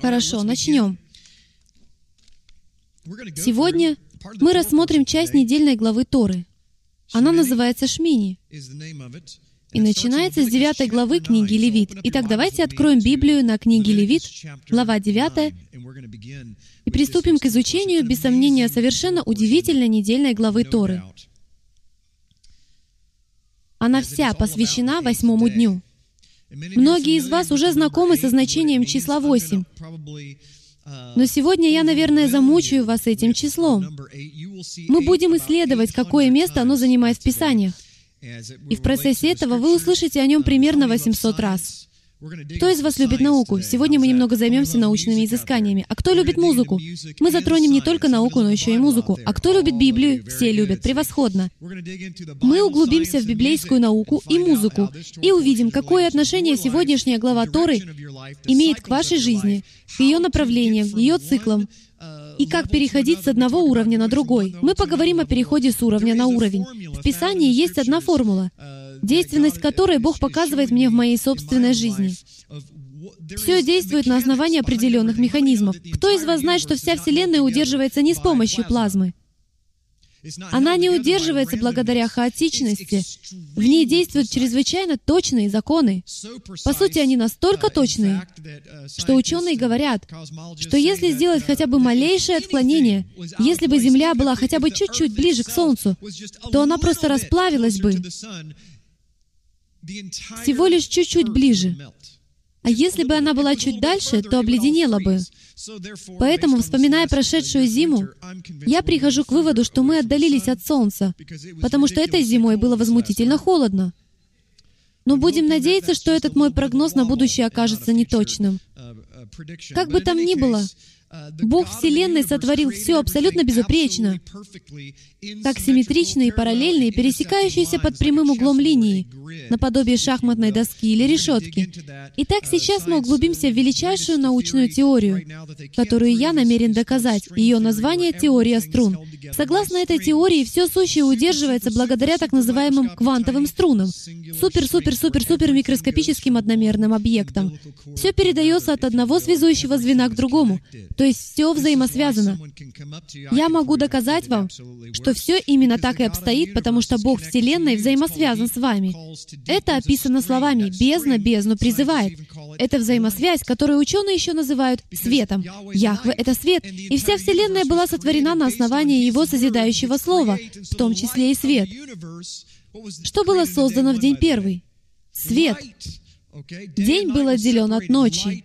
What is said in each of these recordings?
Хорошо, начнем. Сегодня мы рассмотрим часть недельной главы Торы. Она называется Шмини и начинается с 9 главы книги Левит. Итак, давайте откроем Библию на книге Левит, глава 9, и приступим к изучению, без сомнения, совершенно удивительной недельной главы Торы. Она вся посвящена восьмому дню. Многие из вас уже знакомы со значением числа 8, но сегодня я, наверное, замучаю вас этим числом. Мы будем исследовать, какое место оно занимает в Писаниях. И в процессе этого вы услышите о нем примерно 800 раз. Кто из вас любит науку? Сегодня мы немного займемся научными изысканиями. А кто любит музыку? Мы затронем не только науку, но еще и музыку. А кто любит Библию? Все любят. Превосходно. Мы углубимся в библейскую науку и музыку и увидим, какое отношение сегодняшняя глава Торы имеет к вашей жизни, к ее направлениям, ее циклам, и как переходить с одного уровня на другой. Мы поговорим о переходе с уровня на уровень. В Писании есть одна формула, действенность которой Бог показывает мне в моей собственной жизни. Все действует на основании определенных механизмов. Кто из вас знает, что вся Вселенная удерживается не с помощью плазмы? Она не удерживается благодаря хаотичности. В ней действуют чрезвычайно точные законы. По сути, они настолько точные, что ученые говорят, что если сделать хотя бы малейшее отклонение, если бы Земля была хотя бы чуть-чуть ближе к Солнцу, то она просто расплавилась бы. Всего лишь чуть-чуть ближе. А если бы она была чуть дальше, то обледенела бы. Поэтому, вспоминая прошедшую зиму, я прихожу к выводу, что мы отдалились от Солнца, потому что этой зимой было возмутительно холодно. Но будем надеяться, что этот мой прогноз на будущее окажется неточным. Как бы там ни было, Бог Вселенной сотворил все абсолютно безупречно, как симметричные и параллельные, пересекающиеся под прямым углом линии, наподобие шахматной доски или решетки. Итак, сейчас мы углубимся в величайшую научную теорию, которую я намерен доказать. Ее название — теория струн. Согласно этой теории, все сущее удерживается благодаря так называемым квантовым струнам, супер-супер-супер-супер микроскопическим одномерным объектам. Все передается от одного связующего звена к другому, то есть все взаимосвязано. Я могу доказать вам, что все именно так и обстоит, потому что Бог Вселенной взаимосвязан с вами. Это описано словами «бездна бездну призывает». Это взаимосвязь, которую ученые еще называют светом. Яхве — это свет, и вся Вселенная была сотворена на основании Его созидающего слова, в том числе и свет. Что было создано в день первый? Свет. День был отделен от ночи.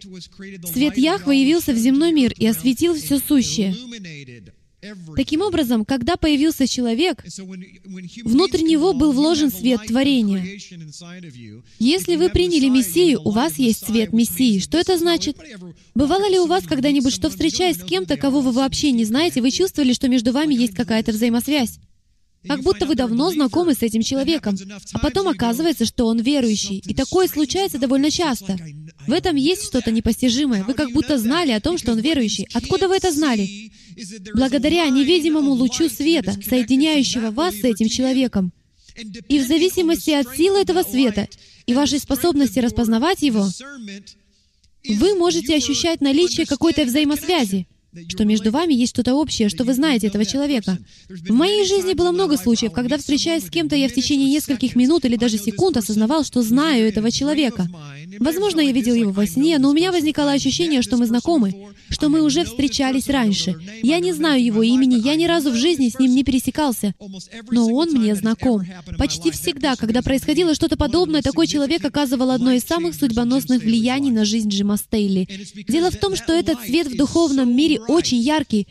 Свет Яхвы явился в земной мир и осветил все сущее. Таким образом, когда появился человек, внутрь него был вложен свет творения. Если вы приняли Мессию, у вас есть свет Мессии. Что это значит? Бывало ли у вас когда-нибудь, что встречаясь с кем-то, кого вы вообще не знаете, вы чувствовали, что между вами есть какая-то взаимосвязь? Как будто вы давно знакомы с этим человеком, а потом оказывается, что он верующий. И такое случается довольно часто. В этом есть что-то непостижимое. Вы как будто знали о том, что он верующий. Откуда вы это знали? Благодаря невидимому лучу света, соединяющего вас с этим человеком. И в зависимости от силы этого света и вашей способности распознавать его, вы можете ощущать наличие какой-то взаимосвязи что между вами есть что-то общее, что вы знаете этого человека. В моей жизни было много случаев, когда, встречаясь с кем-то, я в течение нескольких минут или даже секунд осознавал, что знаю этого человека. Возможно, я видел его во сне, но у меня возникало ощущение, что мы знакомы, что мы уже встречались раньше. Я не знаю его имени, я ни разу в жизни с ним не пересекался, но он мне знаком. Почти всегда, когда происходило что-то подобное, такой человек оказывал одно из самых судьбоносных влияний на жизнь Джима Стейли. Дело в том, что этот свет в духовном мире очень яркий.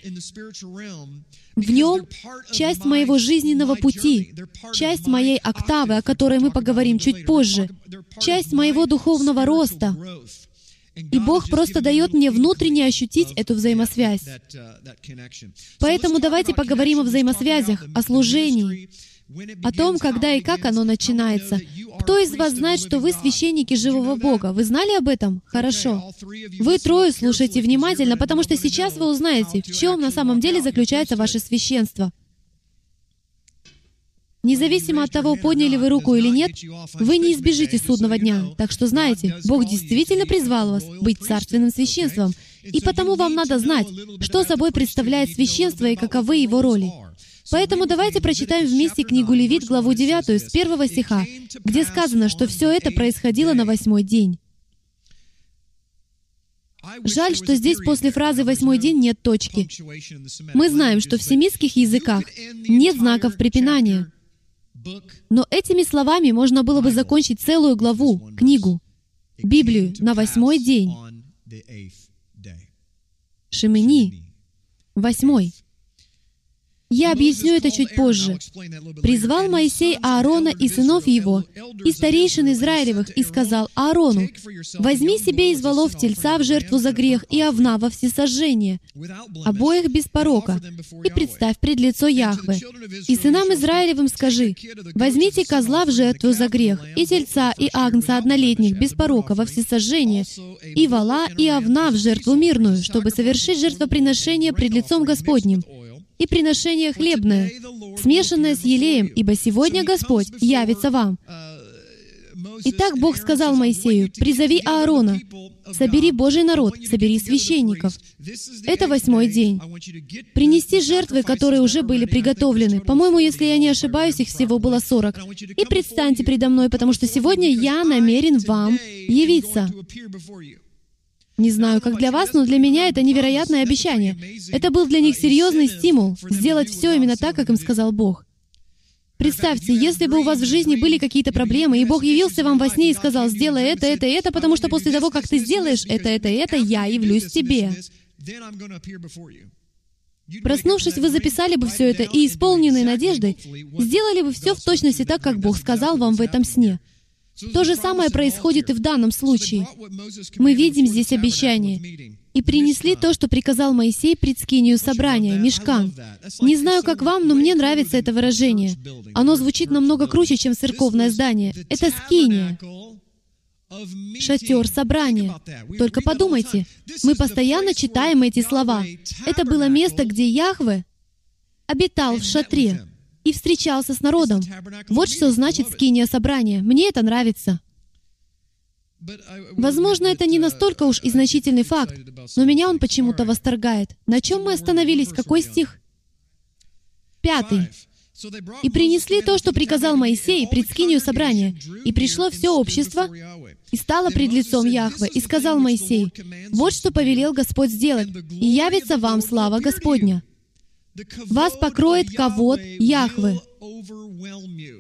В нем часть моего жизненного пути, часть моей октавы, о которой мы поговорим чуть позже, часть моего духовного роста. И Бог просто дает мне внутренне ощутить эту взаимосвязь. Поэтому давайте поговорим о взаимосвязях, о служении, о том, когда и как оно начинается. Кто из вас знает, что вы священники живого Бога? Вы знали об этом? Хорошо. Вы трое слушайте внимательно, потому что сейчас вы узнаете, в чем на самом деле заключается ваше священство. Независимо от того, подняли вы руку или нет, вы не избежите судного дня. Так что знаете, Бог действительно призвал вас быть царственным священством. И потому вам надо знать, что собой представляет священство и каковы его роли. Поэтому давайте прочитаем вместе книгу Левит, главу 9, с первого стиха, где сказано, что все это происходило на восьмой день. Жаль, что здесь после фразы «восьмой день» нет точки. Мы знаем, что в семитских языках нет знаков препинания. Но этими словами можно было бы закончить целую главу, книгу, Библию на восьмой день. Шемени, восьмой. Я объясню это чуть позже. «Призвал Моисей Аарона и сынов его, и старейшин Израилевых, и сказал Аарону, «Возьми себе из волов тельца в жертву за грех и овна во всесожжение, обоих без порока, и представь пред лицо Яхве. И сынам Израилевым скажи, возьмите козла в жертву за грех, и тельца, и агнца однолетних без порока во всесожжение, и вала, и овна в жертву мирную, чтобы совершить жертвоприношение пред лицом Господним, и приношение хлебное, смешанное с елеем, ибо сегодня Господь явится вам». Итак, Бог сказал Моисею, «Призови Аарона, собери Божий народ, собери священников». Это восьмой день. Принести жертвы, которые уже были приготовлены. По-моему, если я не ошибаюсь, их всего было сорок. И предстаньте предо мной, потому что сегодня я намерен вам явиться. Не знаю, как для вас, но для меня это невероятное обещание. Это был для них серьезный стимул сделать все именно так, как им сказал Бог. Представьте, если бы у вас в жизни были какие-то проблемы, и Бог явился вам во сне и сказал, «Сделай это, это, это, потому что после того, как ты сделаешь это, это, это, я явлюсь тебе». Проснувшись, вы записали бы все это и, исполненные надеждой, сделали бы все в точности так, как Бог сказал вам в этом сне. То же самое происходит и в данном случае. Мы видим здесь обещание. «И принесли то, что приказал Моисей пред скинию собрания, мешкан». Не знаю, как вам, но мне нравится это выражение. Оно звучит намного круче, чем церковное здание. Это скиния. Шатер собрания. Только подумайте, мы постоянно читаем эти слова. Это было место, где Яхве обитал в шатре и встречался с народом. Вот что значит скиния собрания. Мне это нравится. Возможно, это не настолько уж и значительный факт, но меня он почему-то восторгает. На чем мы остановились? Какой стих? Пятый. «И принесли то, что приказал Моисей, пред скинию собрания. И пришло все общество, и стало пред лицом Яхве, и сказал Моисей, «Вот что повелел Господь сделать, и явится вам слава Господня». Вас покроет ковод Яхвы.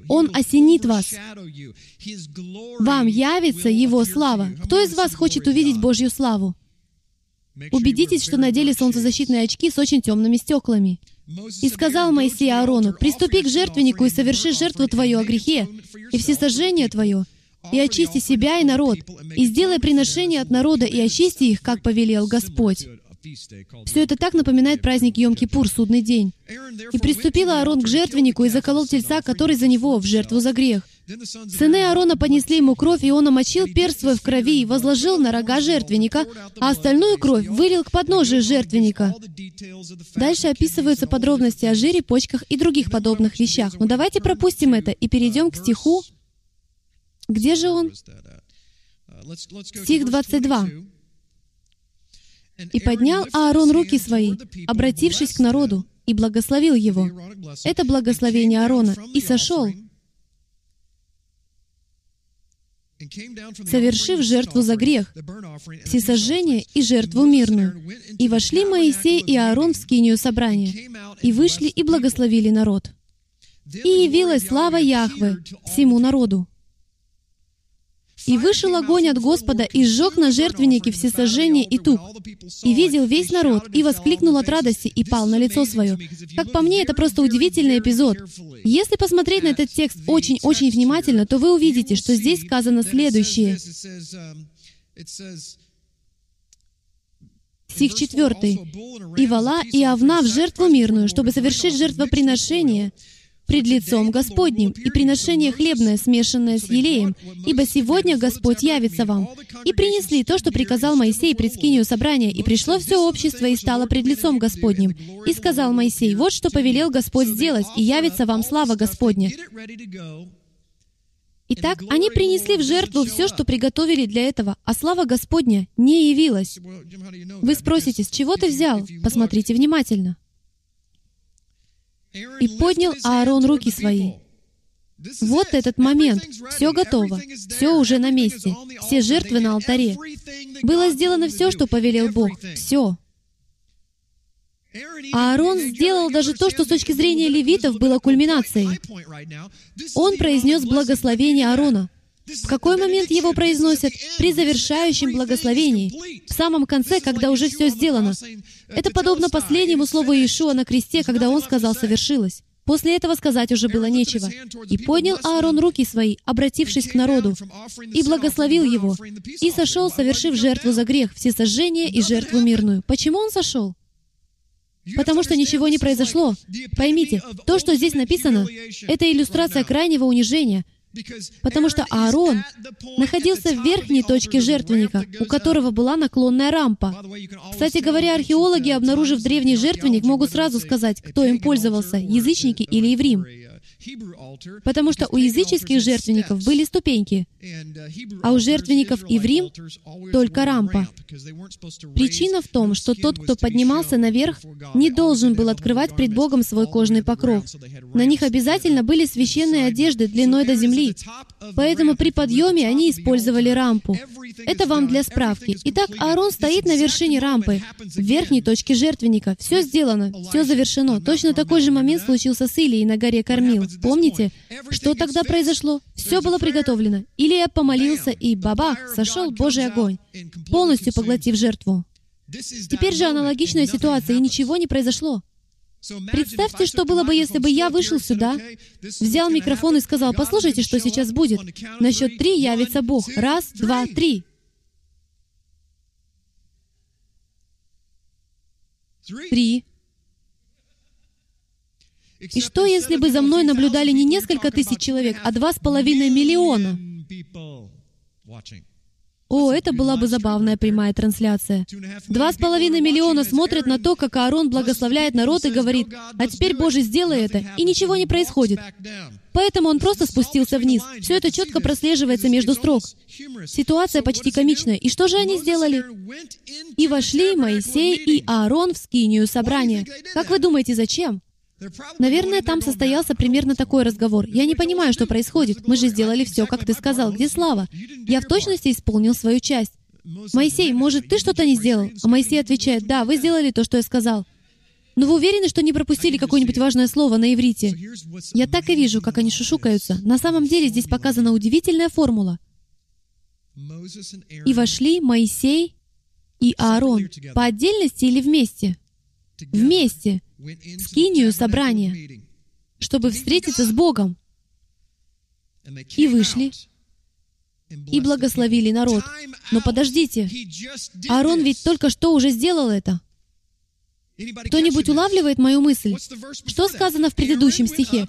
Он осенит вас. Вам явится Его слава. Кто из вас хочет увидеть Божью славу? Убедитесь, что надели солнцезащитные очки с очень темными стеклами. И сказал Моисей Аарону, «Приступи к жертвеннику и соверши жертву твою о грехе, и всесожжение твое, и очисти себя и народ, и сделай приношение от народа, и очисти их, как повелел Господь». Все это так напоминает праздник Йом-Кипур, судный день. «И приступил Аарон к жертвеннику и заколол тельца, который за него, в жертву за грех. Сыны Аарона понесли ему кровь, и он омочил перст свой в крови и возложил на рога жертвенника, а остальную кровь вылил к подножию жертвенника. Дальше описываются подробности о жире, почках и других подобных вещах. Но давайте пропустим это и перейдем к стиху. Где же он? Стих 22. И поднял Аарон руки свои, обратившись к народу, и благословил его. Это благословение Аарона. И сошел, совершив жертву за грех, всесожжение и жертву мирную. И вошли Моисей и Аарон в скинию собрания, и вышли и благословили народ. И явилась слава Яхвы всему народу. И вышел огонь от Господа, и сжег на жертвеннике всесожжение и тук. И видел весь народ, и воскликнул от радости, и пал на лицо свое. Как по мне, это просто удивительный эпизод. Если посмотреть на этот текст очень-очень внимательно, то вы увидите, что здесь сказано следующее. Стих 4. «И вала, и овна в жертву мирную, чтобы совершить жертвоприношение, пред лицом Господним, и приношение хлебное, смешанное с елеем, ибо сегодня Господь явится вам. И принесли то, что приказал Моисей пред скинию собрания, и пришло все общество и стало пред лицом Господним. И сказал Моисей, вот что повелел Господь сделать, и явится вам слава Господня. Итак, они принесли в жертву все, что приготовили для этого, а слава Господня не явилась. Вы спросите, с чего ты взял? Посмотрите внимательно. «И поднял Аарон руки свои». Вот этот момент. Все готово. Все уже на месте. Все жертвы на алтаре. Было сделано все, что повелел Бог. Все. Аарон сделал даже то, что с точки зрения левитов было кульминацией. Он произнес благословение Аарона. В какой момент его произносят? При завершающем благословении. В самом конце, когда уже все сделано. Это подобно последнему слову Иешуа на кресте, когда он сказал «совершилось». После этого сказать уже было нечего. «И поднял Аарон руки свои, обратившись к народу, и благословил его, и сошел, совершив жертву за грех, всесожжение и жертву мирную». Почему он сошел? Потому что ничего не произошло. Поймите, то, что здесь написано, это иллюстрация крайнего унижения, потому что Аарон находился в верхней точке жертвенника, у которого была наклонная рампа. Кстати говоря, археологи, обнаружив древний жертвенник, могут сразу сказать, кто им пользовался, язычники или еврим. Потому что у языческих жертвенников были ступеньки, а у жертвенников и в Рим только рампа. Причина в том, что тот, кто поднимался наверх, не должен был открывать пред Богом свой кожный покров. На них обязательно были священные одежды длиной до земли, поэтому при подъеме они использовали рампу. Это вам для справки. Итак, Аарон стоит на вершине рампы, в верхней точке жертвенника. Все сделано, все завершено. Точно такой же момент случился с Илией на горе Кормил. Помните, что тогда произошло? Все было приготовлено. Илия помолился, и бабах, сошел Божий огонь, полностью поглотив жертву. Теперь же аналогичная ситуация, и ничего не произошло. Представьте, что было бы, если бы я вышел сюда, взял микрофон и сказал, послушайте, что сейчас будет. На счет три явится Бог. Раз, два, три. Три. И что, если бы за мной наблюдали не несколько тысяч человек, а два с половиной миллиона? О, это была бы забавная прямая трансляция. Два с половиной миллиона смотрят на то, как Аарон благословляет народ и говорит, «А теперь, Боже, сделай это!» И ничего не происходит. Поэтому он просто спустился вниз. Все это четко прослеживается между строк. Ситуация почти комичная. И что же они сделали? «И вошли Моисей и Аарон в скинию собрания». Как вы думаете, зачем? Наверное, там состоялся примерно такой разговор. «Я не понимаю, что происходит. Мы же сделали все, как ты сказал. Где слава? Я в точности исполнил свою часть. Моисей, может, ты что-то не сделал?» А Моисей отвечает, «Да, вы сделали то, что я сказал». Но вы уверены, что не пропустили какое-нибудь важное слово на иврите? Я так и вижу, как они шушукаются. На самом деле здесь показана удивительная формула. «И вошли Моисей и Аарон по отдельности или вместе?» Вместе скинию собрания, чтобы встретиться с Богом. И вышли, и благословили народ. Но подождите, Аарон ведь только что уже сделал это. Кто-нибудь улавливает мою мысль? Что сказано в предыдущем стихе?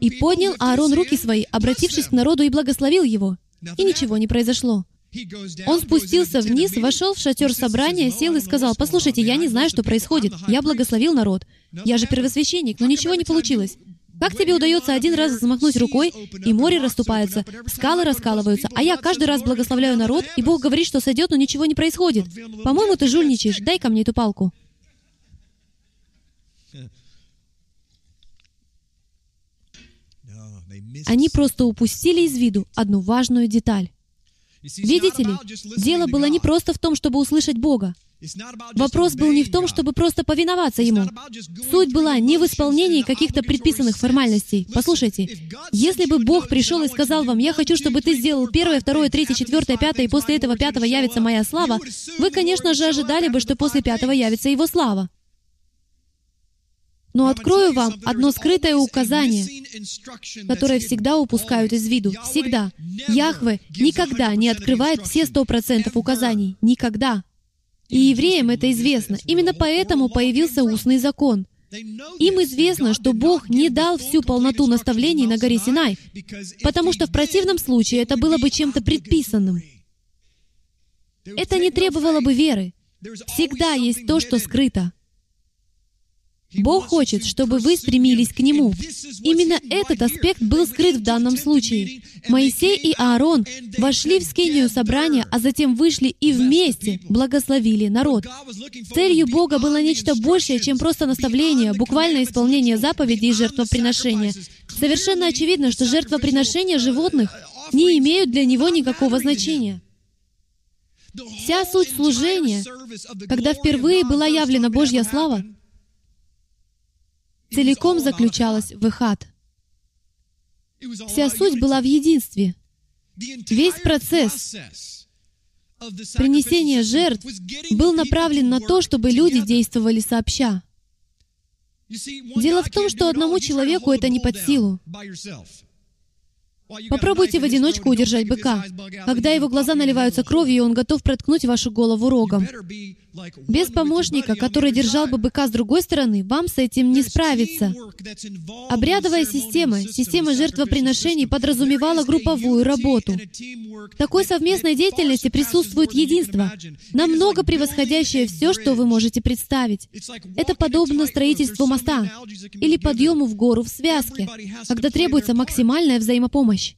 «И поднял Аарон руки свои, обратившись к народу, и благословил его». И ничего не произошло. Он спустился вниз, вошел в шатер собрания, сел и сказал, «Послушайте, я не знаю, что происходит. Я благословил народ. Я же первосвященник, но ничего не получилось. Как тебе удается один раз взмахнуть рукой, и море расступается, скалы раскалываются, а я каждый раз благословляю народ, и Бог говорит, что сойдет, но ничего не происходит? По-моему, ты жульничаешь. Дай ко мне эту палку». Они просто упустили из виду одну важную деталь. Видите ли, дело было не просто в том, чтобы услышать Бога. Вопрос был не в том, чтобы просто повиноваться Ему. Суть была не в исполнении каких-то предписанных формальностей. Послушайте, если бы Бог пришел и сказал вам, «Я хочу, чтобы ты сделал первое, второе, третье, четвертое, пятое, и после этого пятого явится моя слава», вы, конечно же, ожидали бы, что после пятого явится Его слава. Но открою вам одно скрытое указание, которое всегда упускают из виду. Всегда. Яхве никогда не открывает все сто процентов указаний. Никогда. И евреям это известно. Именно поэтому появился устный закон. Им известно, что Бог не дал всю полноту наставлений на горе Синай, потому что в противном случае это было бы чем-то предписанным. Это не требовало бы веры. Всегда есть то, что скрыто. Бог хочет, чтобы вы стремились к Нему. Именно этот аспект был скрыт в данном случае. Моисей и Аарон вошли в скинию собрания, а затем вышли и вместе благословили народ. Целью Бога было нечто большее, чем просто наставление, буквальное исполнение заповедей и жертвоприношения. Совершенно очевидно, что жертвоприношения животных не имеют для Него никакого значения. Вся суть служения, когда впервые была явлена Божья слава, целиком заключалась в Эхат. Вся суть была в единстве. Весь процесс принесения жертв был направлен на то, чтобы люди действовали сообща. Дело в том, что одному человеку это не под силу. Попробуйте в одиночку удержать быка. Когда его глаза наливаются кровью, и он готов проткнуть вашу голову рогом. Без помощника, который держал бы быка с другой стороны, вам с этим не справиться. Обрядовая система, система жертвоприношений подразумевала групповую работу. В такой совместной деятельности присутствует единство, намного превосходящее все, что вы можете представить. Это подобно строительству моста или подъему в гору в связке, когда требуется максимальная взаимопомощь.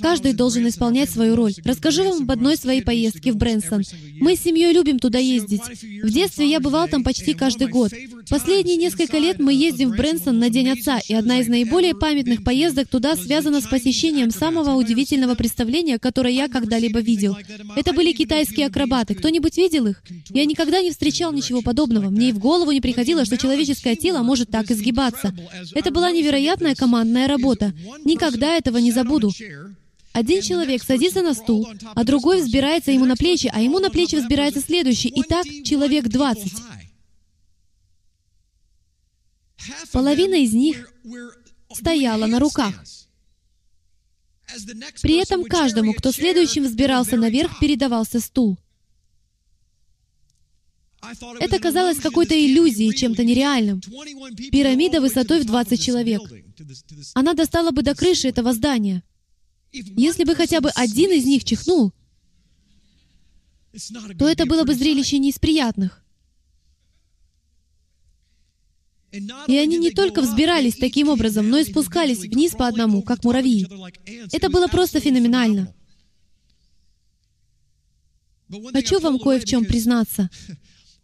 Каждый должен исполнять свою роль. Расскажу вам об одной своей поездке в Брэнсон. Мы с семьей любим туда ездить. В детстве я бывал там почти каждый год. Последние несколько лет мы ездим в Брэнсон на День Отца, и одна из наиболее памятных поездок туда связана с посещением самого удивительного представления, которое я когда-либо видел. Это были китайские акробаты. Кто-нибудь видел их? Я никогда не встречал ничего подобного. Мне и в голову не приходило, что человеческое тело может так изгибаться. Это была невероятная командная работа. Никогда этого не забуду. Один человек садится на стул, а другой взбирается ему на плечи, а ему на плечи взбирается следующий. И так человек двадцать. Половина из них стояла на руках. При этом каждому, кто следующим взбирался наверх, передавался стул. Это казалось какой-то иллюзией, чем-то нереальным. Пирамида высотой в 20 человек. Она достала бы до крыши этого здания. Если бы хотя бы один из них чихнул, то это было бы зрелище не из приятных. И они не только взбирались таким образом, но и спускались вниз по одному, как муравьи. Это было просто феноменально. Хочу вам кое в чем признаться.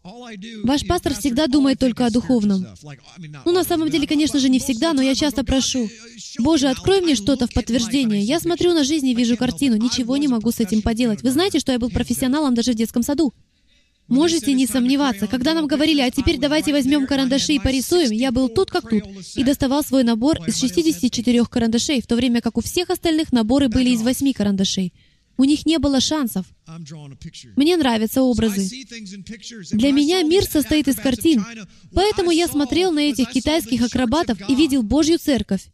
Ваш пастор всегда думает только о духовном. Ну, на самом деле, конечно же, не всегда, но я часто прошу, «Боже, открой мне что-то в подтверждение. Я смотрю на жизнь и вижу картину, ничего не могу с этим поделать. Вы знаете, что я был профессионалом даже в детском саду?» Можете не сомневаться, когда нам говорили, а теперь давайте возьмем карандаши и порисуем, я был тут как тут и доставал свой набор из 64 карандашей, в то время как у всех остальных наборы были из 8 карандашей. У них не было шансов. Мне нравятся образы. Для меня мир состоит из картин, поэтому я смотрел на этих китайских акробатов и видел Божью церковь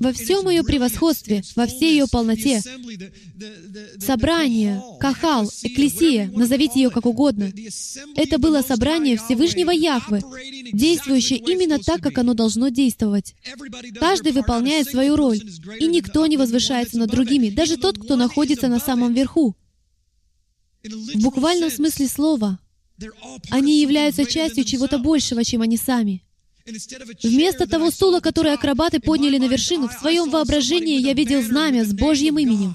во всем ее превосходстве, во всей ее полноте. Собрание, кахал, экклесия, назовите ее как угодно. Это было собрание Всевышнего Яхвы, действующее именно так, как оно должно действовать. Каждый выполняет свою роль, и никто не возвышается над другими, даже тот, кто находится на самом верху. В буквальном смысле слова, они являются частью чего-то большего, чем они сами. Вместо того стула, который акробаты подняли на вершину, в своем воображении я видел знамя с Божьим именем,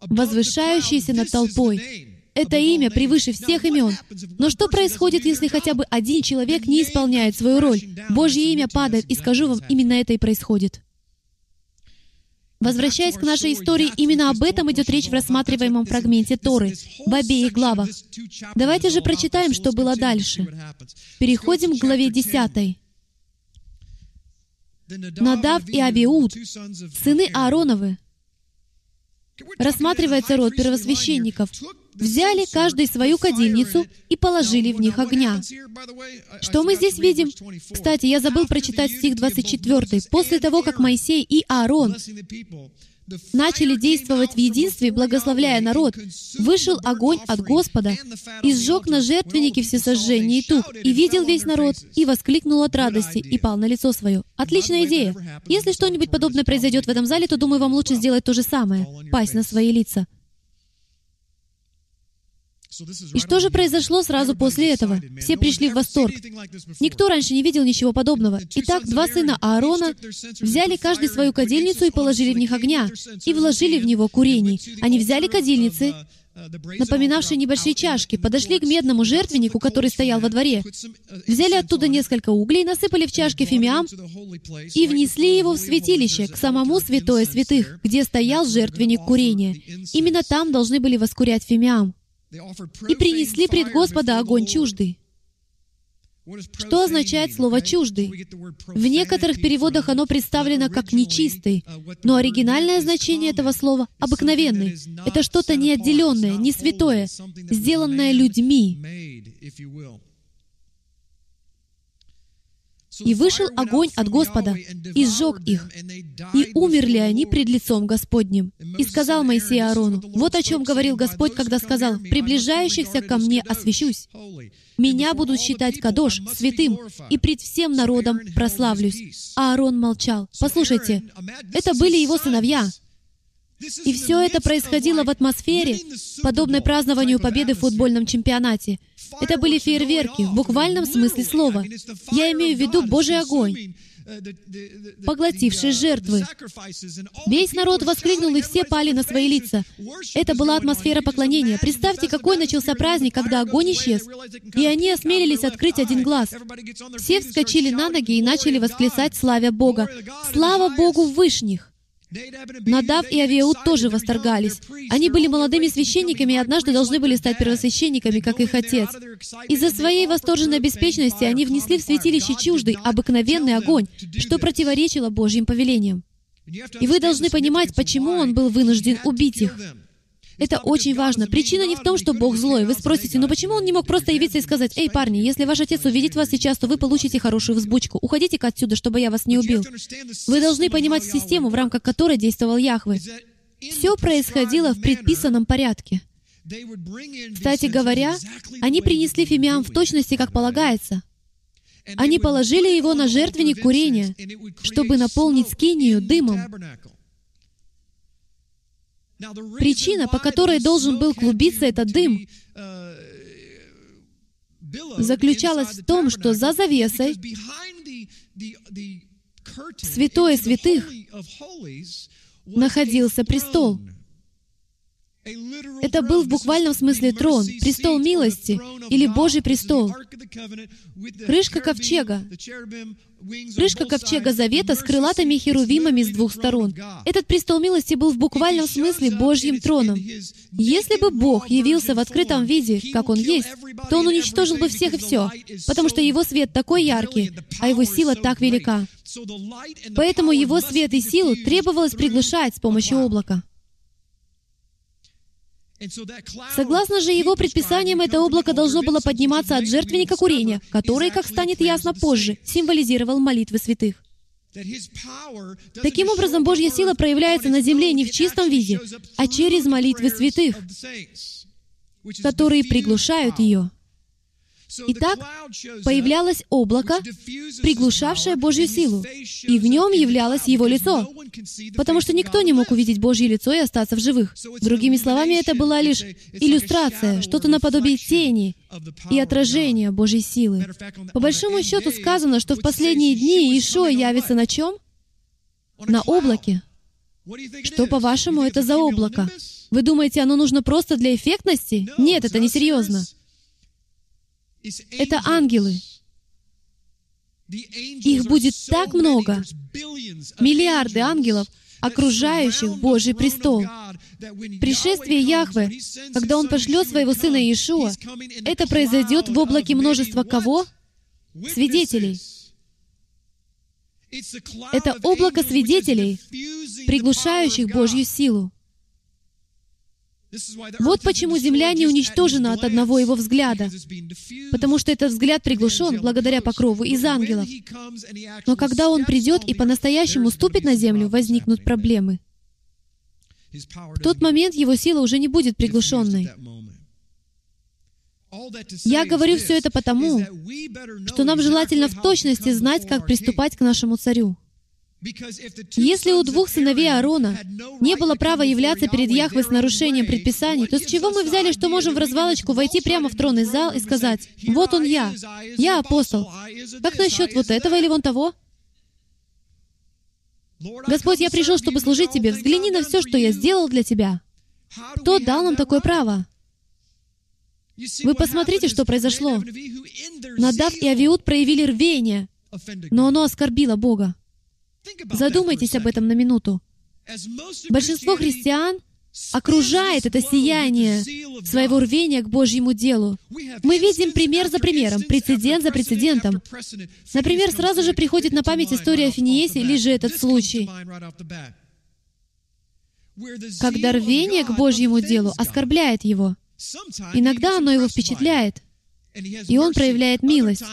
возвышающееся над толпой. Это имя превыше всех имен. Но что происходит, если хотя бы один человек не исполняет свою роль? Божье имя падает, и скажу вам, именно это и происходит. Возвращаясь к нашей истории, именно об этом идет речь в рассматриваемом фрагменте Торы, в обеих главах. Давайте же прочитаем, что было дальше. Переходим к главе 10. Надав и Авиуд, сыны Аароновы, рассматривается род первосвященников, взяли каждый свою кадильницу и положили в них огня. Что мы здесь видим? Кстати, я забыл прочитать стих 24. «После того, как Моисей и Аарон начали действовать в единстве, благословляя народ, вышел огонь от Господа и сжег на жертвеннике всесожжение и тук, и видел весь народ, и воскликнул от радости, и пал на лицо свое. Отличная идея. Если что-нибудь подобное произойдет в этом зале, то, думаю, вам лучше сделать то же самое — пасть на свои лица. И что же произошло сразу после этого? Все пришли в восторг. Никто раньше не видел ничего подобного. Итак, два сына Аарона взяли каждый свою кадильницу и положили в них огня, и вложили в него курений. Они взяли кадильницы, напоминавшие небольшие чашки, подошли к медному жертвеннику, который стоял во дворе, взяли оттуда несколько углей, насыпали в чашки фимиам и внесли его в святилище, к самому святое святых, где стоял жертвенник курения. Именно там должны были воскурять фимиам. И принесли пред Господа огонь чуждый. Что означает слово «чуждый»? В некоторых переводах оно представлено как «нечистый», но оригинальное значение этого слова — «обыкновенный». Это что-то неотделенное, не святое, сделанное людьми. И вышел огонь от Господа, и сжег их, и умерли они пред лицом Господним. И сказал Моисей Аарону, вот о чем говорил Господь, когда сказал, «Приближающихся ко мне освящусь. Меня будут считать Кадош, святым, и пред всем народом прославлюсь». А Аарон молчал. Послушайте, это были его сыновья. И все это происходило в атмосфере, подобной празднованию победы в футбольном чемпионате. Это были фейерверки, в буквальном смысле слова. Я имею в виду Божий огонь, поглотивший жертвы. Весь народ воскликнул, и все пали на свои лица. Это была атмосфера поклонения. Представьте, какой начался праздник, когда огонь исчез, и они осмелились открыть один глаз. Все вскочили на ноги и начали восклицать, славя Бога. «Слава Богу Вышних!» Надав и Авиауд тоже восторгались. Они были молодыми священниками и однажды должны были стать первосвященниками, как их отец. Из-за своей восторженной беспечности они внесли в святилище чуждый, обыкновенный огонь, что противоречило Божьим повелениям. И вы должны понимать, почему он был вынужден убить их. Это очень важно. Причина не в том, что Бог злой. Вы спросите, ну почему он не мог просто явиться и сказать, «Эй, парни, если ваш отец увидит вас сейчас, то вы получите хорошую взбучку. Уходите-ка отсюда, чтобы я вас не убил». Вы должны понимать систему, в рамках которой действовал Яхве. Все происходило в предписанном порядке. Кстати говоря, они принесли фимиам в точности, как полагается. Они положили его на жертвенник курения, чтобы наполнить скинию дымом. Причина, по которой должен был клубиться этот дым, заключалась в том, что за завесой святое святых находился престол. Это был в буквальном смысле трон, престол милости или Божий престол. Крышка ковчега. Крышка ковчега Завета с крылатыми херувимами с двух сторон. Этот престол милости был в буквальном смысле Божьим троном. Если бы Бог явился в открытом виде, как Он есть, то Он уничтожил бы всех и все, потому что Его свет такой яркий, а Его сила так велика. Поэтому Его свет и силу требовалось приглушать с помощью облака. Согласно же его предписаниям, это облако должно было подниматься от жертвенника курения, который, как станет ясно позже, символизировал молитвы святых. Таким образом, Божья сила проявляется на земле не в чистом виде, а через молитвы святых, которые приглушают ее. Итак, появлялось облако, приглушавшее Божью силу, и в нем являлось Его лицо, потому что никто не мог увидеть Божье лицо и остаться в живых. Другими словами, это была лишь иллюстрация, что-то наподобие тени и отражения Божьей силы. По большому счету сказано, что в последние дни Ишуа явится на чем? На облаке. Что, по-вашему, это за облако? Вы думаете, оно нужно просто для эффектности? Нет, это не серьезно. Это ангелы. Их будет так много, миллиарды ангелов, окружающих Божий престол. Пришествие Яхве, когда Он пошлет своего Сына Иешуа, это произойдет в облаке множества кого? Свидетелей. Это облако свидетелей, приглушающих Божью силу. Вот почему Земля не уничтожена от одного его взгляда, потому что этот взгляд приглушен благодаря покрову из ангелов. Но когда он придет и по-настоящему ступит на Землю, возникнут проблемы. В тот момент его сила уже не будет приглушенной. Я говорю все это потому, что нам желательно в точности знать, как приступать к нашему царю. Если у двух сыновей Аарона не было права являться перед Яхве с нарушением предписаний, то с чего мы взяли, что можем в развалочку войти прямо в тронный зал и сказать, «Вот он я, я апостол». Как насчет вот этого или вон того? Господь, я пришел, чтобы служить Тебе. Взгляни на все, что я сделал для Тебя. Кто дал нам такое право? Вы посмотрите, что произошло. Надав и Авиуд проявили рвение, но оно оскорбило Бога. Задумайтесь об этом на минуту. Большинство христиан окружает это сияние своего рвения к Божьему делу. Мы видим пример за примером, прецедент за прецедентом. Например, сразу же приходит на память история о Финиесе или же этот случай, когда рвение к Божьему делу оскорбляет его. Иногда оно его впечатляет, и он проявляет милость.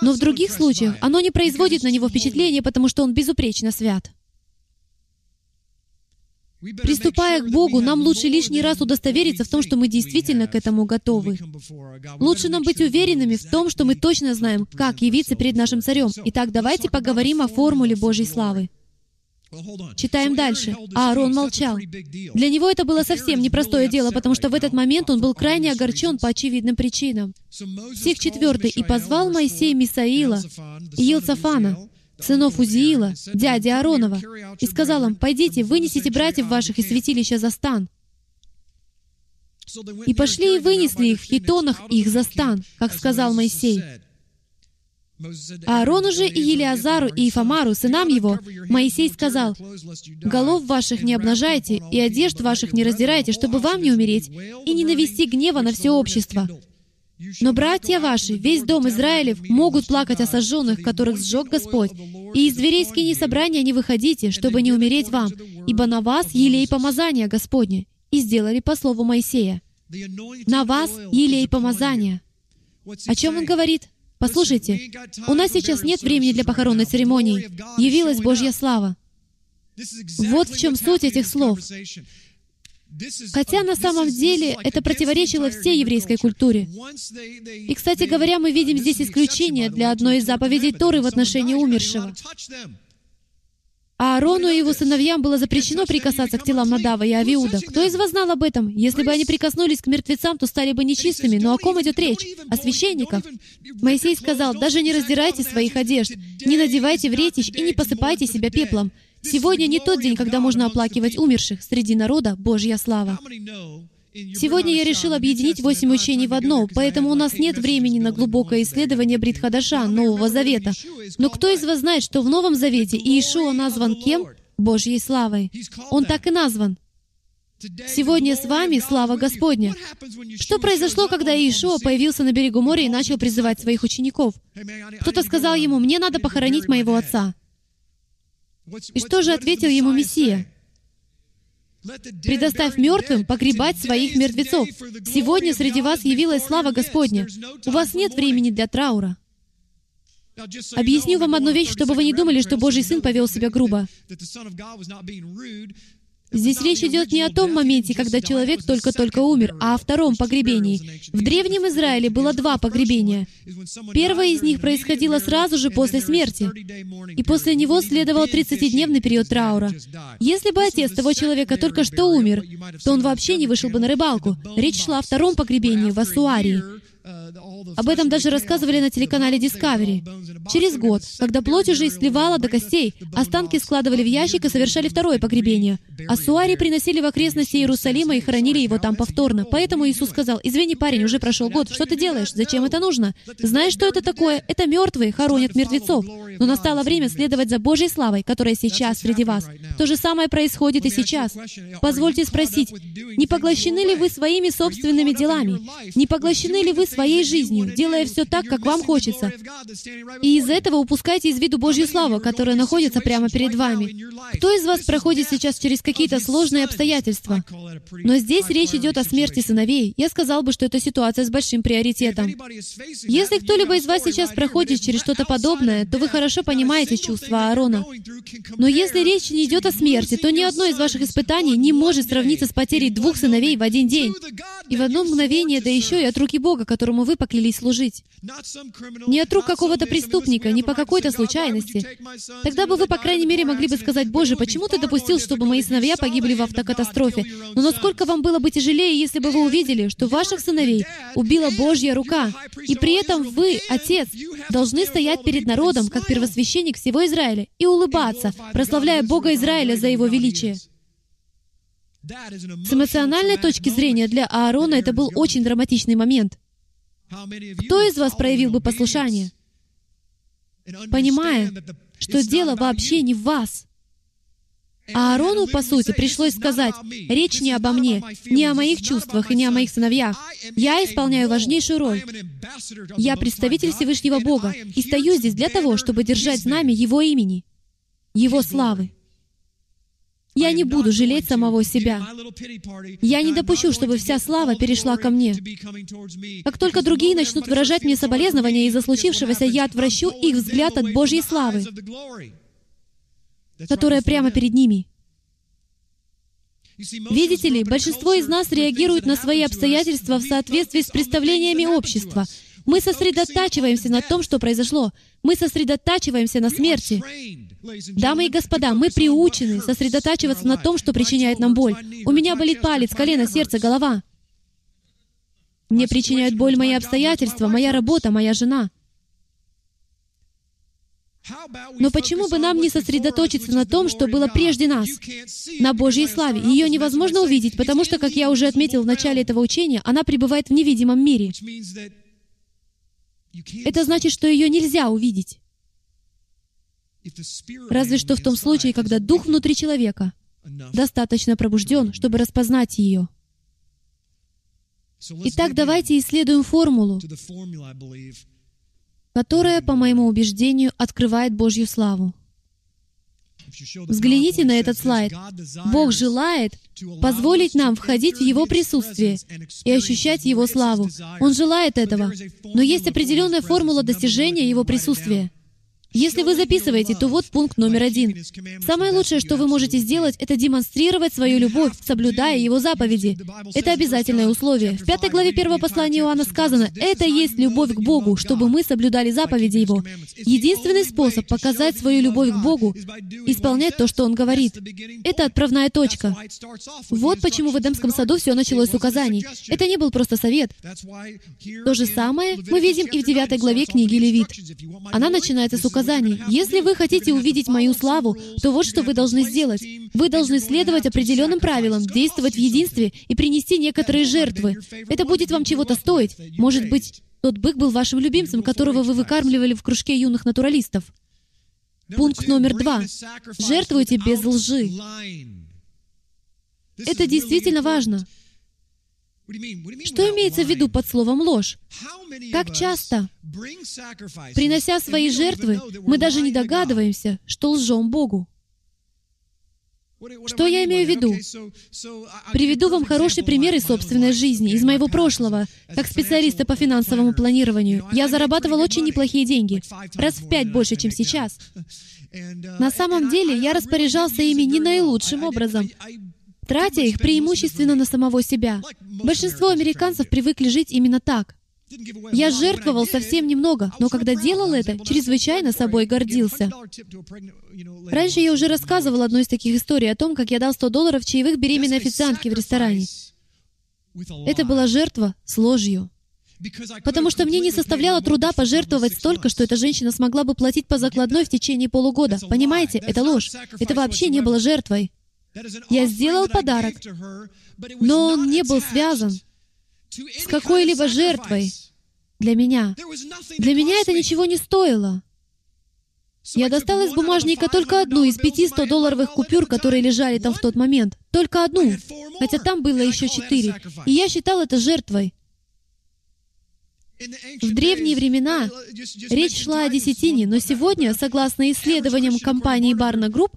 Но в других случаях оно не производит на него впечатления, потому что он безупречно свят. Приступая к Богу, нам лучше лишний раз удостовериться в том, что мы действительно к этому готовы. Лучше нам быть уверенными в том, что мы точно знаем, как явиться перед нашим Царем. Итак, давайте поговорим о формуле Божьей славы. Читаем дальше. Аарон молчал. Для него это было совсем непростое дело, потому что в этот момент он был крайне огорчен по очевидным причинам. Стих 4. «И позвал Моисей Мисаила и Елцафана, сынов Узиила, дяди Ааронова, и сказал им, «Пойдите, вынесите братьев ваших из святилища за стан». И пошли и вынесли их в хитонах их за стан, как сказал Моисей. Аарону же и Елиазару и Ифамару, сынам его, Моисей сказал, «Голов ваших не обнажайте, и одежд ваших не раздирайте, чтобы вам не умереть, и не навести гнева на все общество. Но братья ваши, весь дом Израилев, могут плакать о сожженных, которых сжег Господь, и из дверей скини собрания не выходите, чтобы не умереть вам, ибо на вас елей помазания Господне». И сделали по слову Моисея. «На вас елей помазания». О чем он говорит? Послушайте, у нас сейчас нет времени для похоронной церемонии. Явилась Божья слава. Вот в чем суть этих слов. Хотя на самом деле это противоречило всей еврейской культуре. И, кстати говоря, мы видим здесь исключение для одной из заповедей Торы в отношении умершего. Аарону и его сыновьям было запрещено прикасаться к телам Надава и Авиуда. Кто из вас знал об этом? Если бы они прикоснулись к мертвецам, то стали бы нечистыми. Но о ком идет речь? О священниках. Моисей сказал, «Даже не раздирайте своих одежд, не надевайте вретищ и не посыпайте себя пеплом. Сегодня не тот день, когда можно оплакивать умерших. Среди народа Божья слава». Сегодня я решил объединить восемь учений в одно, поэтому у нас нет времени на глубокое исследование Бритхадаша, Нового Завета. Но кто из вас знает, что в Новом Завете Иешуа назван кем? Божьей славой. Он так и назван. Сегодня с вами слава Господня. Что произошло, когда Иешуа появился на берегу моря и начал призывать своих учеников? Кто-то сказал ему, «Мне надо похоронить моего отца». И что же ответил ему Мессия? Предоставь мертвым погребать своих мертвецов. Сегодня среди вас явилась слава Господня. У вас нет времени для траура. Объясню вам одну вещь, чтобы вы не думали, что Божий Сын повел себя грубо. Здесь речь идет не о том моменте, когда человек только-только умер, а о втором погребении. В Древнем Израиле было два погребения. Первое из них происходило сразу же после смерти, и после него следовал 30-дневный период траура. Если бы отец того человека только что умер, то он вообще не вышел бы на рыбалку. Речь шла о втором погребении в Асуарии. Об этом даже рассказывали на телеканале Discovery. Через год, когда плоть уже сливала до костей, останки складывали в ящик и совершали второе погребение. А суари приносили в окрестности Иерусалима и хоронили его там повторно. Поэтому Иисус сказал, «Извини, парень, уже прошел год. Что ты делаешь? Зачем это нужно? Знаешь, что это такое? Это мертвые хоронят мертвецов. Но настало время следовать за Божьей славой, которая сейчас среди вас. То же самое происходит и сейчас. Позвольте спросить, не поглощены ли вы своими собственными делами? Не поглощены ли вы своей жизнью, делая все так, как вам хочется? И из этого упускайте из виду Божью славу, которая находится прямо перед вами. Кто из вас проходит сейчас через какие-то сложные обстоятельства? Но здесь речь идет о смерти сыновей. Я сказал бы, что это ситуация с большим приоритетом. Если кто-либо из вас сейчас проходит через что-то подобное, то вы хорошо понимаете чувства Аарона. Но если речь не идет о смерти, то ни одно из ваших испытаний не может сравниться с потерей двух сыновей в один день. И в одно мгновение, да еще и от руки Бога, которому вы поклялись служить. Не от рук какого-то преступника, не по какой-то случайности. Тогда бы вы, по крайней мере, могли бы сказать, «Боже, почему ты допустил, чтобы мои сыновья погибли в автокатастрофе?» Но насколько вам было бы тяжелее, если бы вы увидели, что ваших сыновей убила Божья рука, и при этом вы, Отец, должны стоять перед народом, как первосвященник всего Израиля, и улыбаться, прославляя Бога Израиля за Его величие. С эмоциональной точки зрения для Аарона это был очень драматичный момент. Кто из вас проявил бы послушание, понимая, что дело вообще не в вас? А Аарону, по сути, пришлось сказать, речь не обо мне, не о моих чувствах и не о моих сыновьях. Я исполняю важнейшую роль. Я представитель Всевышнего Бога и стою здесь для того, чтобы держать знамя Его имени, Его славы. Я не буду жалеть самого себя. Я не допущу, чтобы вся слава перешла ко мне. Как только другие начнут выражать мне соболезнования из-за случившегося, я отвращу их взгляд от Божьей славы, которая прямо перед ними. Видите ли, большинство из нас реагирует на свои обстоятельства в соответствии с представлениями общества. Мы сосредотачиваемся на том, что произошло. Мы сосредотачиваемся на смерти. Дамы и господа, мы приучены сосредотачиваться на том, что причиняет нам боль. У меня болит палец, колено, сердце, голова. Мне причиняют боль мои обстоятельства, моя работа, моя жена. Но почему бы нам не сосредоточиться на том, что было прежде нас, на Божьей славе? Ее невозможно увидеть, потому что, как я уже отметил в начале этого учения, она пребывает в невидимом мире. Это значит, что ее нельзя увидеть. Разве что в том случае, когда дух внутри человека достаточно пробужден, чтобы распознать ее. Итак, давайте исследуем формулу, которая, по моему убеждению, открывает Божью славу. Взгляните на этот слайд. Бог желает позволить нам входить в Его присутствие и ощущать Его славу. Он желает этого. Но есть определенная формула достижения Его присутствия. Если вы записываете, то вот пункт номер один. Самое лучшее, что вы можете сделать, это демонстрировать свою любовь, соблюдая Его заповеди. Это обязательное условие. В пятой главе первого послания Иоанна сказано, «Это есть любовь к Богу, чтобы мы соблюдали заповеди Его». Единственный способ показать свою любовь к Богу — исполнять то, что Он говорит. Это отправная точка. Вот почему в Эдемском саду все началось с указаний. Это не был просто совет. То же самое мы видим и в девятой главе книги Левит. Она начинается с указаний указаний. Если вы хотите увидеть мою славу, то вот что вы должны сделать. Вы должны следовать определенным правилам, действовать в единстве и принести некоторые жертвы. Это будет вам чего-то стоить. Может быть, тот бык был вашим любимцем, которого вы выкармливали в кружке юных натуралистов. Пункт номер два. Жертвуйте без лжи. Это действительно важно. Что имеется в виду под словом ложь? Как часто, принося свои жертвы, мы даже не догадываемся, что лжем Богу? Что я имею в виду? Приведу вам хороший пример из собственной жизни, из моего прошлого. Как специалиста по финансовому планированию, я зарабатывал очень неплохие деньги, раз в пять больше, чем сейчас. На самом деле, я распоряжался ими не наилучшим образом тратя их преимущественно на самого себя. Большинство американцев привыкли жить именно так. Я жертвовал совсем немного, но когда делал это, чрезвычайно собой гордился. Раньше я уже рассказывал одну из таких историй о том, как я дал 100 долларов чаевых беременной официантке в ресторане. Это была жертва с ложью. Потому что мне не составляло труда пожертвовать столько, что эта женщина смогла бы платить по закладной в течение полугода. Понимаете, это ложь. Это вообще не было жертвой. Я сделал подарок, но он не был связан с какой-либо жертвой для меня. Для меня это ничего не стоило. Я достал из бумажника только одну из пяти 100-долларовых купюр, которые лежали там в тот момент. Только одну, хотя там было еще четыре. И я считал это жертвой. В древние времена речь шла о десятине, но сегодня, согласно исследованиям компании Barna Group,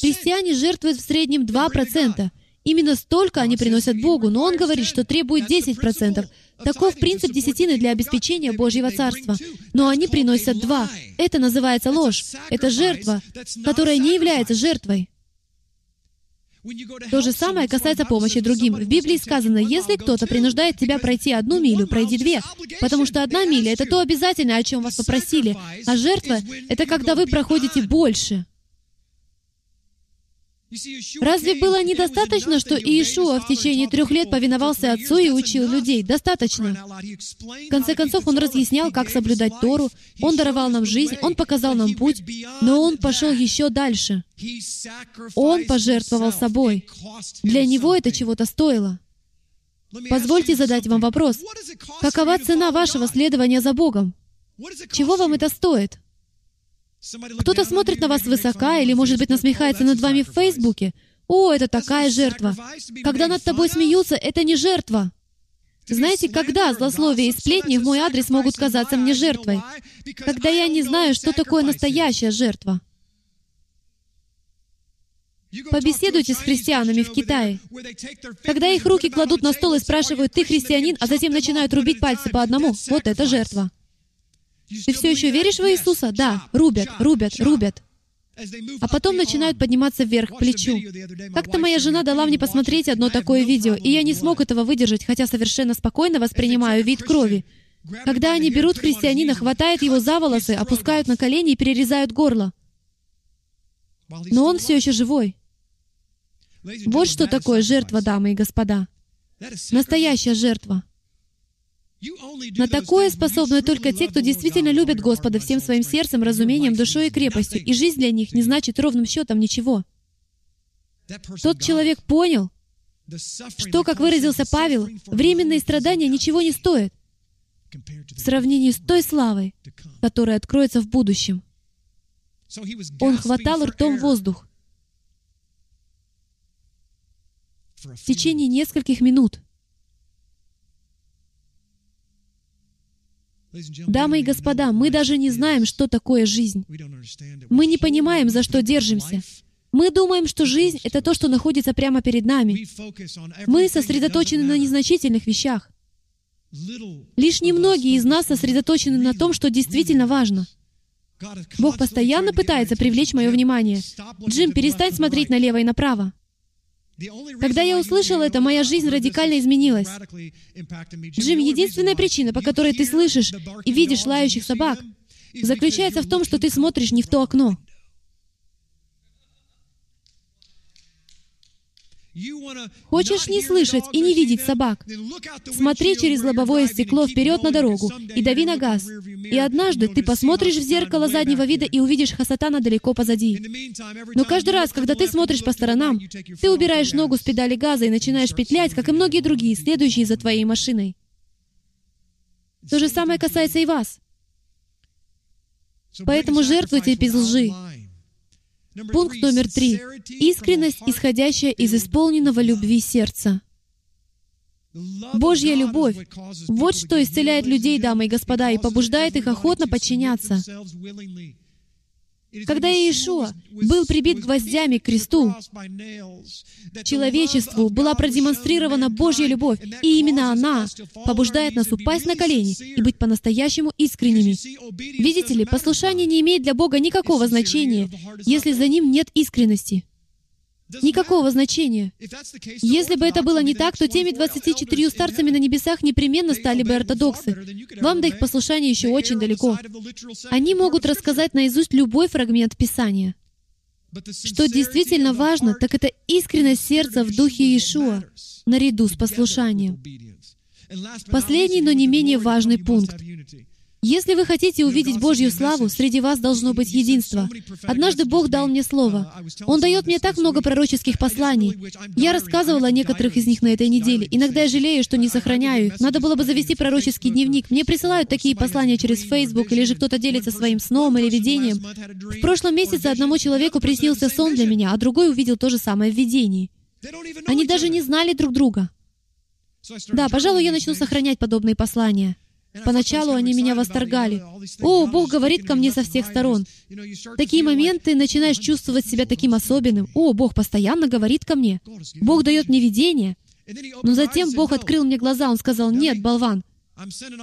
Христиане жертвуют в среднем 2%, Именно столько они приносят Богу, но Он говорит, что требует 10%. Таков принцип десятины для обеспечения Божьего Царства. Но они приносят два. Это называется ложь. Это жертва, которая не является жертвой. То же самое касается помощи другим. В Библии сказано, если кто-то принуждает тебя пройти одну милю, пройди две, потому что одна миля — это то обязательное, о чем вас попросили, а жертва — это когда вы проходите больше. Разве было недостаточно, что Иешуа в течение трех лет повиновался Отцу и учил людей? Достаточно. В конце концов, Он разъяснял, как соблюдать Тору, Он даровал нам жизнь, Он показал нам путь, но Он пошел еще дальше. Он пожертвовал собой. Для Него это чего-то стоило. Позвольте задать вам вопрос. Какова цена вашего следования за Богом? Чего вам это стоит? Кто-то смотрит на вас высока или, может быть, насмехается над вами в Фейсбуке. О, это такая жертва. Когда над тобой смеются, это не жертва. Знаете, когда злословие и сплетни в мой адрес могут казаться мне жертвой? Когда я не знаю, что такое настоящая жертва. Побеседуйте с христианами в Китае. Когда их руки кладут на стол и спрашивают, ты христианин, а затем начинают рубить пальцы по одному, вот это жертва. Ты все еще веришь в Иисуса? Да. Рубят, рубят, рубят. А потом начинают подниматься вверх к плечу. Как-то моя жена дала мне посмотреть одно такое видео, и я не смог этого выдержать, хотя совершенно спокойно воспринимаю вид крови. Когда они берут христианина, хватают его за волосы, опускают на колени и перерезают горло. Но он все еще живой. Вот что такое жертва, дамы и господа. Настоящая жертва. На такое способны только те, кто действительно любит Господа всем своим сердцем, разумением, душой и крепостью, и жизнь для них не значит ровным счетом ничего. Тот человек понял, что, как выразился Павел, временные страдания ничего не стоят в сравнении с той славой, которая откроется в будущем. Он хватал ртом воздух. В течение нескольких минут — Дамы и господа, мы даже не знаем, что такое жизнь. Мы не понимаем, за что держимся. Мы думаем, что жизнь — это то, что находится прямо перед нами. Мы сосредоточены на незначительных вещах. Лишь немногие из нас сосредоточены на том, что действительно важно. Бог постоянно пытается привлечь мое внимание. Джим, перестань смотреть налево и направо. Когда я услышал это, моя жизнь радикально изменилась. Джим, единственная причина, по которой ты слышишь и видишь лающих собак, заключается в том, что ты смотришь не в то окно. Хочешь не слышать и не видеть собак? Смотри через лобовое стекло вперед на дорогу и дави на газ. И однажды ты посмотришь в зеркало заднего вида и увидишь Хасатана далеко позади. Но каждый раз, когда ты смотришь по сторонам, ты убираешь ногу с педали газа и начинаешь петлять, как и многие другие, следующие за твоей машиной. То же самое касается и вас. Поэтому жертвуйте без лжи. Пункт номер три. Искренность, исходящая из исполненного любви сердца. Божья любовь — вот что исцеляет людей, дамы и господа, и побуждает их охотно подчиняться. Когда Иешуа был прибит гвоздями к кресту, человечеству была продемонстрирована Божья любовь, и именно она побуждает нас упасть на колени и быть по-настоящему искренними. Видите ли, послушание не имеет для Бога никакого значения, если за ним нет искренности. Никакого значения. Если бы это было не так, то теми 24 старцами на небесах непременно стали бы ортодоксы. Вам до их послушания еще очень далеко. Они могут рассказать наизусть любой фрагмент Писания. Что действительно важно, так это искренность сердца в духе Иешуа, наряду с послушанием. Последний, но не менее важный пункт. Если вы хотите увидеть Божью славу, среди вас должно быть единство. Однажды Бог дал мне слово. Он дает мне так много пророческих посланий. Я рассказывала о некоторых из них на этой неделе. Иногда я жалею, что не сохраняю их. Надо было бы завести пророческий дневник. Мне присылают такие послания через Facebook, или же кто-то делится своим сном или видением. В прошлом месяце одному человеку приснился сон для меня, а другой увидел то же самое в видении. Они даже не знали друг друга. Да, пожалуй, я начну сохранять подобные послания. Поначалу они меня восторгали. О, Бог говорит ко мне со всех сторон. Такие моменты начинаешь чувствовать себя таким особенным. О, Бог постоянно говорит ко мне. Бог дает мне видение. Но затем Бог открыл мне глаза. Он сказал, нет, болван,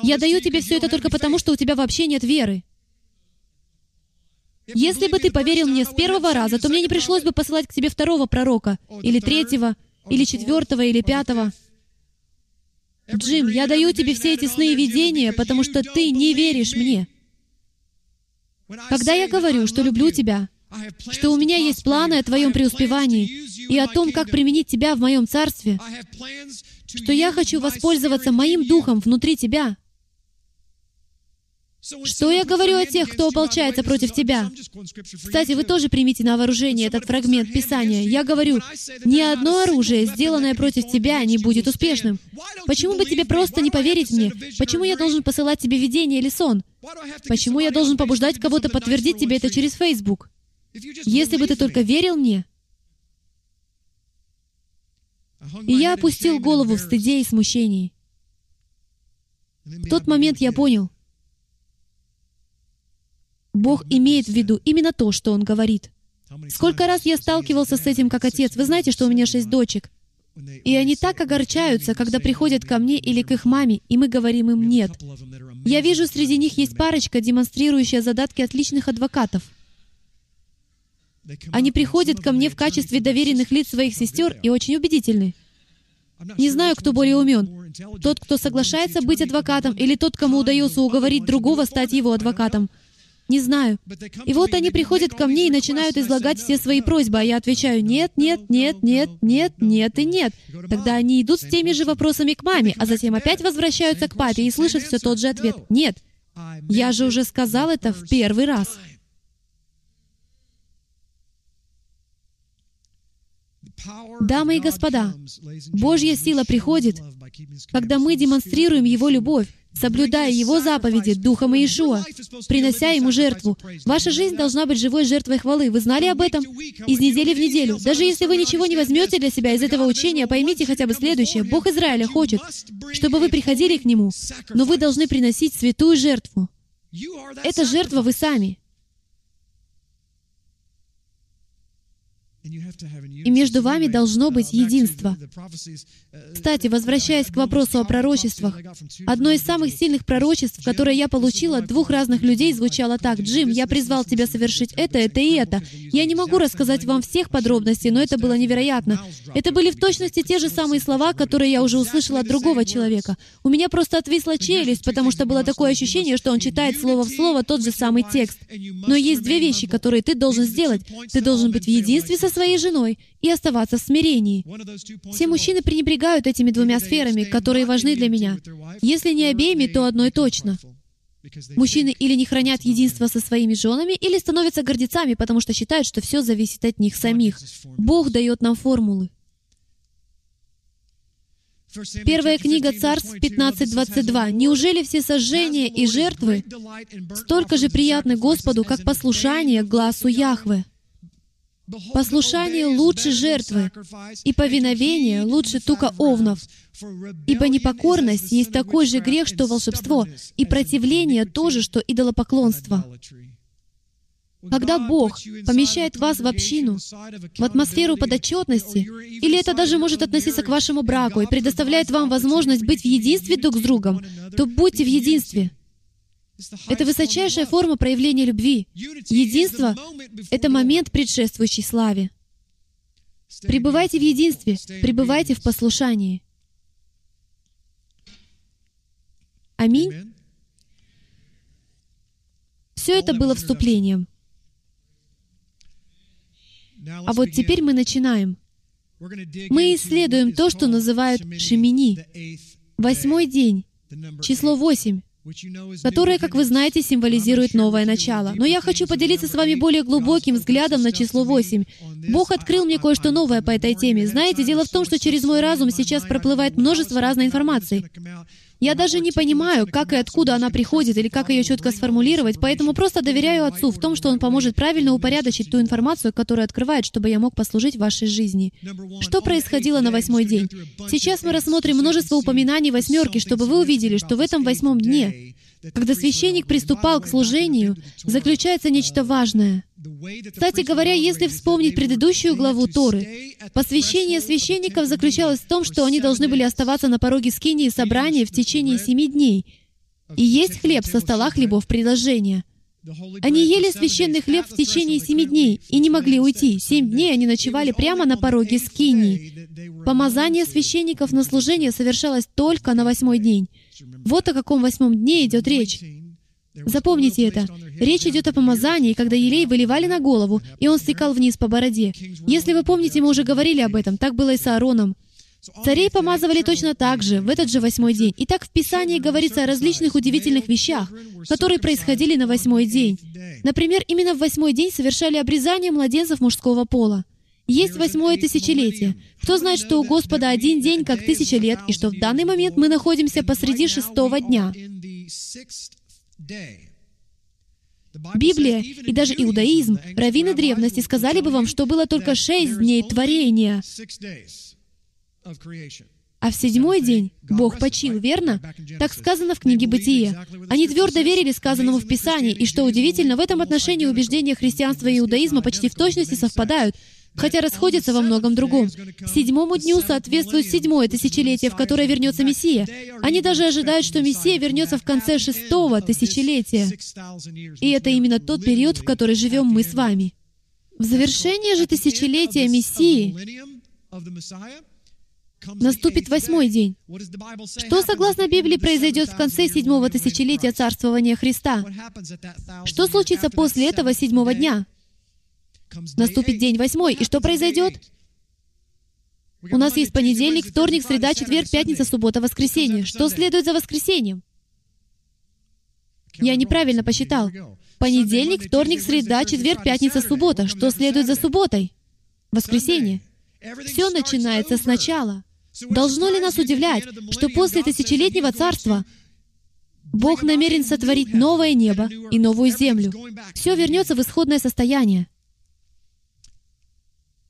я даю тебе все это только потому, что у тебя вообще нет веры. Если бы ты поверил мне с первого раза, то мне не пришлось бы посылать к тебе второго пророка, или третьего, или четвертого, или пятого. Джим, я даю тебе все эти сны и видения, потому что ты не веришь мне. Когда я говорю, что люблю тебя, что у меня есть планы о твоем преуспевании и о том, как применить тебя в моем царстве, что я хочу воспользоваться моим духом внутри тебя, что я говорю о тех, кто ополчается против тебя? Кстати, вы тоже примите на вооружение этот фрагмент Писания. Я говорю, ни одно оружие, сделанное против тебя, не будет успешным. Почему бы тебе просто не поверить мне? Почему я должен посылать тебе видение или сон? Почему я должен побуждать кого-то подтвердить тебе это через Facebook? Если бы ты только верил мне. И я опустил голову в стыде и смущении. В тот момент я понял, Бог имеет в виду именно то, что Он говорит. Сколько раз я сталкивался с этим как отец. Вы знаете, что у меня шесть дочек. И они так огорчаются, когда приходят ко мне или к их маме, и мы говорим им «нет». Я вижу, среди них есть парочка, демонстрирующая задатки отличных адвокатов. Они приходят ко мне в качестве доверенных лиц своих сестер и очень убедительны. Не знаю, кто более умен. Тот, кто соглашается быть адвокатом, или тот, кому удается уговорить другого стать его адвокатом. Не знаю. И вот они приходят ко мне и начинают излагать все свои просьбы, а я отвечаю «нет, нет, нет, нет, нет, нет и нет». Тогда они идут с теми же вопросами к маме, а затем опять возвращаются к папе и слышат все тот же ответ. «нет». Я же уже сказал это в первый раз. Дамы и господа, Божья сила приходит, когда мы демонстрируем Его любовь, соблюдая Его заповеди Духом Иешуа, принося Ему жертву. Ваша жизнь должна быть живой жертвой хвалы. Вы знали об этом? Из недели в неделю. Даже если вы ничего не возьмете для себя из этого учения, поймите хотя бы следующее. Бог Израиля хочет, чтобы вы приходили к Нему, но вы должны приносить святую жертву. Это жертва вы сами. И между вами должно быть единство. Кстати, возвращаясь к вопросу о пророчествах, одно из самых сильных пророчеств, которое я получила от двух разных людей, звучало так. «Джим, я призвал тебя совершить это, это и это. Я не могу рассказать вам всех подробностей, но это было невероятно. Это были в точности те же самые слова, которые я уже услышала от другого человека. У меня просто отвисла челюсть, потому что было такое ощущение, что он читает слово в слово тот же самый текст. Но есть две вещи, которые ты должен сделать. Ты должен быть в единстве со своей женой и оставаться в смирении. Все мужчины пренебрегают этими двумя сферами, которые важны для меня. Если не обеими, то одной точно. Мужчины или не хранят единство со своими женами, или становятся гордецами, потому что считают, что все зависит от них самих. Бог дает нам формулы. Первая книга Царств 15.22. «Неужели все сожжения и жертвы столько же приятны Господу, как послушание глазу Яхве?» Послушание лучше жертвы, и повиновение лучше тука овнов. Ибо непокорность есть такой же грех, что волшебство, и противление тоже, что идолопоклонство. Когда Бог помещает вас в общину, в атмосферу подотчетности, или это даже может относиться к вашему браку и предоставляет вам возможность быть в единстве друг с другом, то будьте в единстве — это высочайшая форма проявления любви. Единство — это момент, предшествующий славе. Пребывайте в единстве, пребывайте в послушании. Аминь. Все это было вступлением. А вот теперь мы начинаем. Мы исследуем то, что называют Шемини. Восьмой день, число восемь которое, как вы знаете, символизирует новое начало. Но я хочу поделиться с вами более глубоким взглядом на число 8. Бог открыл мне кое-что новое по этой теме. Знаете, дело в том, что через мой разум сейчас проплывает множество разной информации. Я даже не понимаю, как и откуда она приходит, или как ее четко сформулировать, поэтому просто доверяю Отцу в том, что Он поможет правильно упорядочить ту информацию, которую открывает, чтобы я мог послужить вашей жизни. Что происходило на восьмой день? Сейчас мы рассмотрим множество упоминаний восьмерки, чтобы вы увидели, что в этом восьмом дне, когда священник приступал к служению, заключается нечто важное — кстати говоря, если вспомнить предыдущую главу Торы, посвящение священников заключалось в том, что они должны были оставаться на пороге скинии собрания в течение семи дней и есть хлеб со стола хлебов предложения. Они ели священный хлеб в течение семи дней и не могли уйти. Семь дней они ночевали прямо на пороге скинии. Помазание священников на служение совершалось только на восьмой день. Вот о каком восьмом дне идет речь. Запомните это. Речь идет о помазании, когда елей выливали на голову, и он стекал вниз по бороде. Если вы помните, мы уже говорили об этом, так было и с Аароном. Царей помазывали точно так же, в этот же восьмой день. И так в Писании говорится о различных удивительных вещах, которые происходили на восьмой день. Например, именно в восьмой день совершали обрезание младенцев мужского пола. Есть восьмое тысячелетие. Кто знает, что у Господа один день как тысяча лет, и что в данный момент мы находимся посреди шестого дня. Библия и даже иудаизм, раввины древности сказали бы вам, что было только шесть дней творения, а в седьмой день Бог почил, верно? Так сказано в книге Бытие. Они твердо верили сказанному в Писании, и что удивительно, в этом отношении убеждения христианства и иудаизма почти в точности совпадают, хотя расходятся во многом другом. Седьмому дню соответствует седьмое тысячелетие, в которое вернется Мессия. Они даже ожидают, что Мессия вернется в конце шестого тысячелетия. И это именно тот период, в который живем мы с вами. В завершение же тысячелетия Мессии наступит восьмой день. Что, согласно Библии, произойдет в конце седьмого тысячелетия царствования Христа? Что случится после этого седьмого дня? Наступит день восьмой, и что произойдет? У нас есть понедельник, вторник, среда, четверг, пятница, суббота, воскресенье. Что следует за воскресеньем? Я неправильно посчитал. Понедельник, вторник, среда, четверг, пятница, суббота. Что следует за субботой? Воскресенье. Все начинается сначала. Должно ли нас удивлять, что после тысячелетнего царства Бог намерен сотворить новое небо и новую землю? Все вернется в исходное состояние.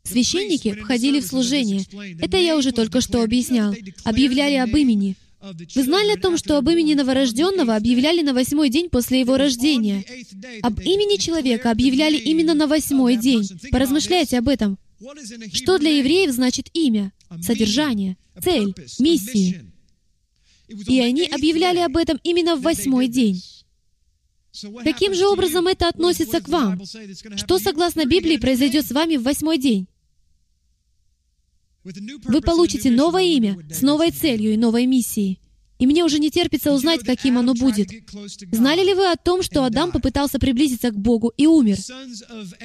Священники входили в служение. Это я уже только что объяснял. Объявляли об имени. Вы знали о том, что об имени новорожденного объявляли на восьмой день после его рождения? Об имени человека объявляли именно на восьмой день. Поразмышляйте об этом. Что для евреев значит имя, содержание, цель, миссии? И они объявляли об этом именно в восьмой день. Каким же образом это относится к вам? Что, согласно Библии, произойдет с вами в восьмой день? Вы получите новое имя с новой целью и новой миссией. И мне уже не терпится узнать, каким оно будет. Знали ли вы о том, что Адам попытался приблизиться к Богу и умер?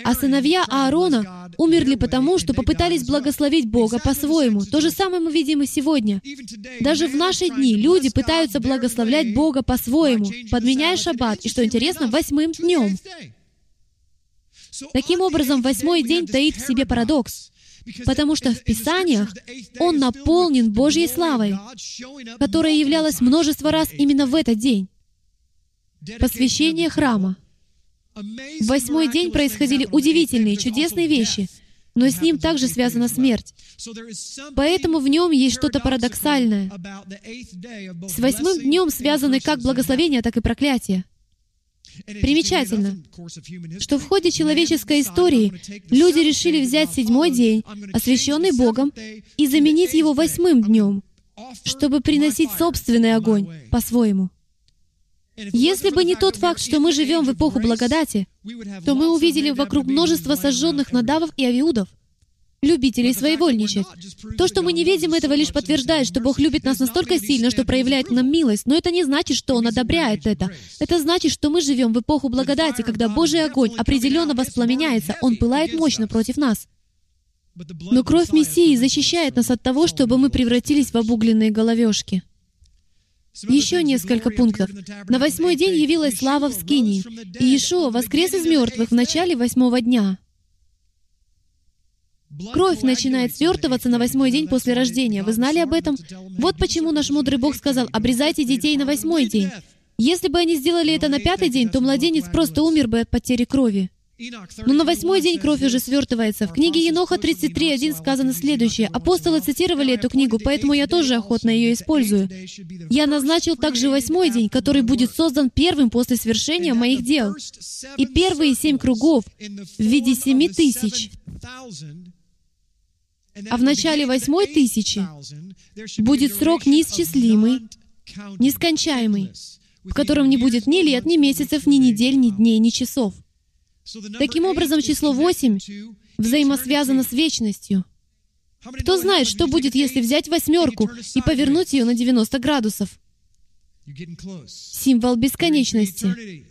А сыновья Аарона умерли потому, что попытались благословить Бога по-своему. То же самое мы видим и сегодня. Даже в наши дни люди пытаются благословлять Бога по-своему, подменяя шаббат, и, что интересно, восьмым днем. Таким образом, восьмой день таит в себе парадокс. Потому что в Писаниях он наполнен Божьей славой, которая являлась множество раз именно в этот день. Посвящение храма. В восьмой день происходили удивительные, чудесные вещи, но с ним также связана смерть. Поэтому в нем есть что-то парадоксальное. С восьмым днем связаны как благословения, так и проклятия. Примечательно, что в ходе человеческой истории люди решили взять седьмой день, освященный Богом, и заменить его восьмым днем, чтобы приносить собственный огонь по-своему. Если бы не тот факт, что мы живем в эпоху благодати, то мы увидели вокруг множество сожженных надавов и авиудов любителей своевольничать. То, что мы не видим этого, лишь подтверждает, что Бог любит нас настолько сильно, что проявляет нам милость, но это не значит, что Он одобряет это. Это значит, что мы живем в эпоху благодати, когда Божий огонь определенно воспламеняется, Он пылает мощно против нас. Но кровь Мессии защищает нас от того, чтобы мы превратились в обугленные головешки. Еще несколько пунктов. На восьмой день явилась слава в Скинии, и Иешуа воскрес из мертвых в начале восьмого дня. Кровь начинает свертываться на восьмой день после рождения. Вы знали об этом? Вот почему наш мудрый Бог сказал, обрезайте детей на восьмой день. Если бы они сделали это на пятый день, то младенец просто умер бы от потери крови. Но на восьмой день кровь уже свертывается. В книге Еноха 33.1 сказано следующее. Апостолы цитировали эту книгу, поэтому я тоже охотно ее использую. «Я назначил также восьмой день, который будет создан первым после свершения моих дел. И первые семь кругов в виде семи тысяч. А в начале восьмой тысячи будет срок неисчислимый, нескончаемый, в котором не будет ни лет, ни месяцев, ни недель, ни дней, ни часов. Таким образом, число 8 взаимосвязано с вечностью. Кто знает, что будет, если взять восьмерку и повернуть ее на 90 градусов? Символ бесконечности.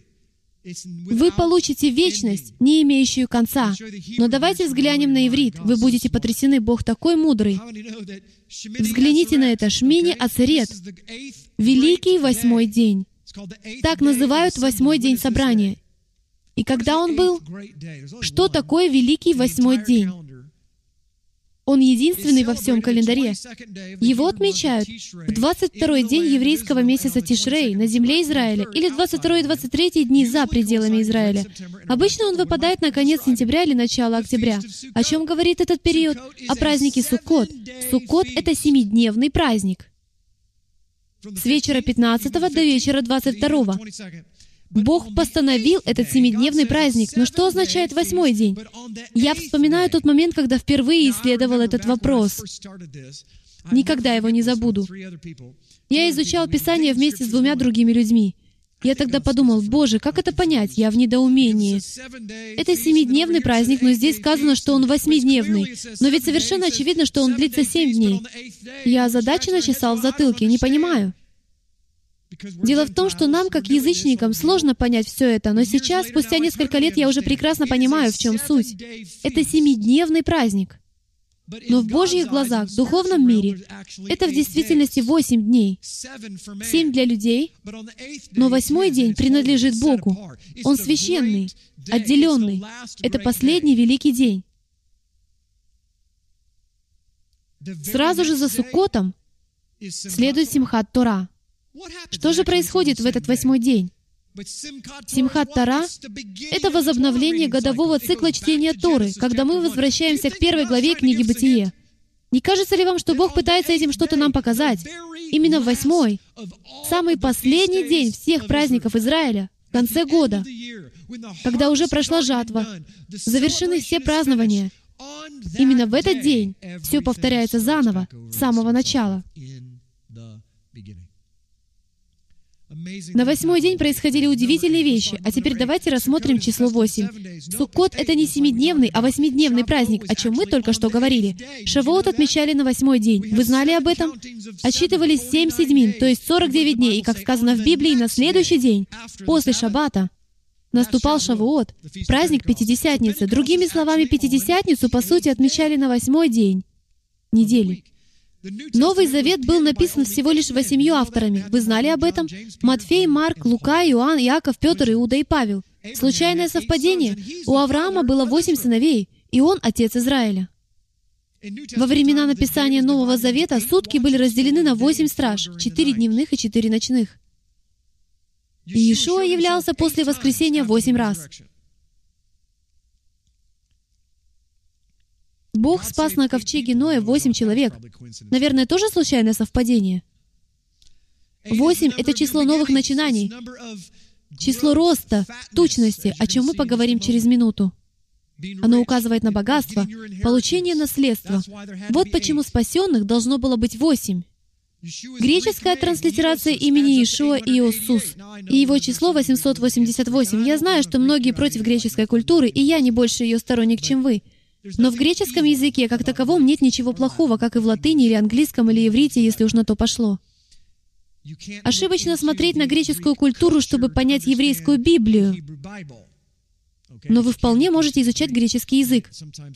Вы получите вечность, не имеющую конца. Но давайте взглянем на иврит. Вы будете потрясены, Бог такой мудрый. Взгляните на это. Шмини Ацерет. Великий восьмой день. Так называют восьмой день собрания. И когда он был? Что такое Великий Восьмой день? Он единственный во всем календаре. Его отмечают в 22-й день еврейского месяца Тишрей на земле Израиля или 22 и 23 дни за пределами Израиля. Обычно он выпадает на конец сентября или начало октября. О чем говорит этот период? О празднике Суккот. Суккот — это семидневный праздник. С вечера 15 до вечера 22. Бог постановил этот семидневный праздник. Но что означает восьмой день? Я вспоминаю тот момент, когда впервые исследовал этот вопрос. Никогда его не забуду. Я изучал Писание вместе с двумя другими людьми. Я тогда подумал, Боже, как это понять? Я в недоумении. Это семидневный праздник, но здесь сказано, что он восьмидневный. Но ведь совершенно очевидно, что он длится семь дней. Я озадаченно чесал в затылке, не понимаю. Дело в том, что нам, как язычникам, сложно понять все это, но сейчас, спустя несколько лет, я уже прекрасно понимаю, в чем суть. Это семидневный праздник. Но в Божьих глазах, в духовном мире, это в действительности восемь дней. Семь для людей, но восьмой день принадлежит Богу. Он священный, отделенный. Это последний великий день. Сразу же за Суккотом следует Симхат Тора. Что же происходит в этот восьмой день? Симхат Тара — это возобновление годового цикла чтения Торы, когда мы возвращаемся к первой главе книги Бытие. Не кажется ли вам, что Бог пытается этим что-то нам показать? Именно в восьмой, самый последний день всех праздников Израиля, в конце года, когда уже прошла жатва, завершены все празднования, именно в этот день все повторяется заново, с самого начала. На восьмой день происходили удивительные вещи, а теперь давайте рассмотрим число восемь. Суккот — это не семидневный, а восьмидневный праздник, о чем мы только что говорили. Шавуот отмечали на восьмой день. Вы знали об этом? Отсчитывались семь седьмин, то есть 49 дней, и, как сказано в Библии, на следующий день, после Шаббата, наступал Шавуот, праздник Пятидесятницы. Другими словами, Пятидесятницу, по сути, отмечали на восьмой день недели. Новый Завет был написан всего лишь восемью авторами. Вы знали об этом? Матфей, Марк, Лука, Иоанн, Иаков, Петр, Иуда и Павел. Случайное совпадение? У Авраама было восемь сыновей, и он отец Израиля. Во времена написания Нового Завета сутки были разделены на восемь страж, четыре дневных и четыре ночных. И Иешуа являлся после воскресения восемь раз. Бог спас на ковчеге Ноя восемь человек. Наверное, тоже случайное совпадение? Восемь — это число новых начинаний, число роста, тучности, о чем мы поговорим через минуту. Оно указывает на богатство, получение наследства. Вот почему спасенных должно было быть восемь. Греческая транслитерация имени Ишуа Иосус и его число 888. Я знаю, что многие против греческой культуры, и я не больше ее сторонник, чем вы. Но в греческом языке как таковом нет ничего плохого, как и в латыни или английском или иврите, если уж на то пошло. Ошибочно смотреть на греческую культуру, чтобы понять еврейскую Библию. Но вы вполне можете изучать греческий язык.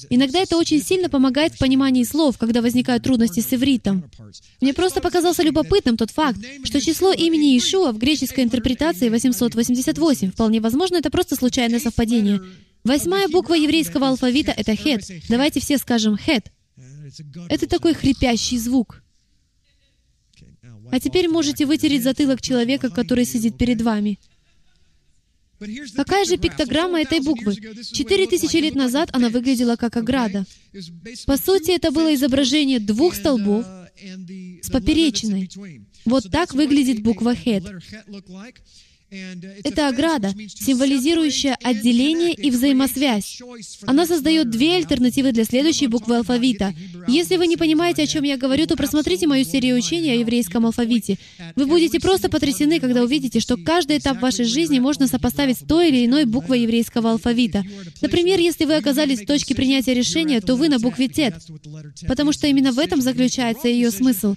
Иногда это очень сильно помогает в понимании слов, когда возникают трудности с ивритом. Мне просто показался любопытным тот факт, что число имени Ишуа в греческой интерпретации 888. Вполне возможно, это просто случайное совпадение. Восьмая буква еврейского алфавита — это хет. Давайте все скажем хет. Это такой хрипящий звук. А теперь можете вытереть затылок человека, который сидит перед вами. Какая же пиктограмма этой буквы? Четыре тысячи лет назад она выглядела как ограда. По сути, это было изображение двух столбов с поперечиной. Вот так выглядит буква «хет». Это ограда, символизирующая отделение и взаимосвязь. Она создает две альтернативы для следующей буквы алфавита. Если вы не понимаете, о чем я говорю, то просмотрите мою серию учения о еврейском алфавите. Вы будете просто потрясены, когда увидите, что каждый этап вашей жизни можно сопоставить с той или иной буквой еврейского алфавита. Например, если вы оказались в точке принятия решения, то вы на букве «тет», потому что именно в этом заключается ее смысл.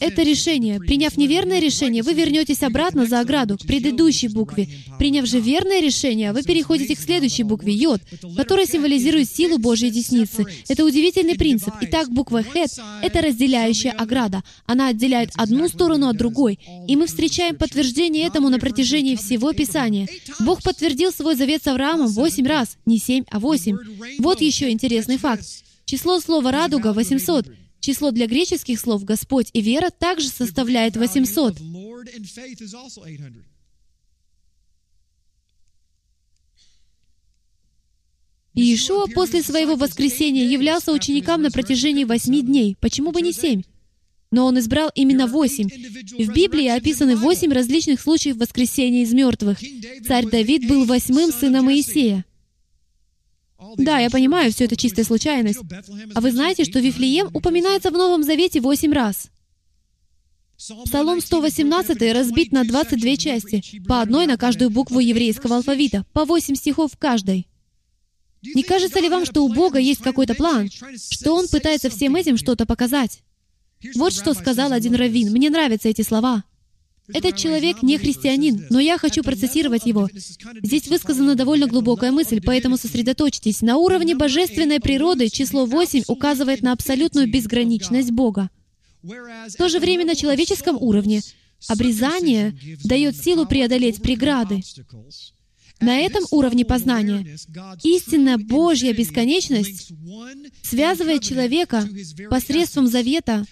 Это решение. Приняв неверное решение, вы вернетесь обратно за ограду, к предыдущей букве. Приняв же верное решение, вы переходите к следующей букве «йод», которая символизирует силу Божьей десницы. Это удивительный принцип. Итак, буква «хет» — это разделяющая ограда. Она отделяет одну сторону от другой. И мы встречаем подтверждение этому на протяжении всего Писания. Бог подтвердил свой завет с Авраамом восемь раз, не семь, а восемь. Вот еще интересный факт. Число слова «радуга» — 800. Число для греческих слов «Господь» и «вера» также составляет 800. Иешуа после своего воскресения являлся ученикам на протяжении восьми дней. Почему бы не семь? Но он избрал именно восемь. В Библии описаны восемь различных случаев воскресения из мертвых. Царь Давид был восьмым сыном Моисея. Да, я понимаю, все это чистая случайность. А вы знаете, что Вифлеем упоминается в Новом Завете восемь раз? Псалом 118 разбит на 22 части, по одной на каждую букву еврейского алфавита, по 8 стихов в каждой. Не кажется ли вам, что у Бога есть какой-то план, что Он пытается всем этим что-то показать? Вот что сказал один раввин. Мне нравятся эти слова. Этот человек не христианин, но я хочу процессировать его. Здесь высказана довольно глубокая мысль, поэтому сосредоточьтесь. На уровне божественной природы число 8 указывает на абсолютную безграничность Бога. В то же время на человеческом уровне обрезание дает силу преодолеть преграды. На этом уровне познания истинная Божья бесконечность связывает человека посредством завета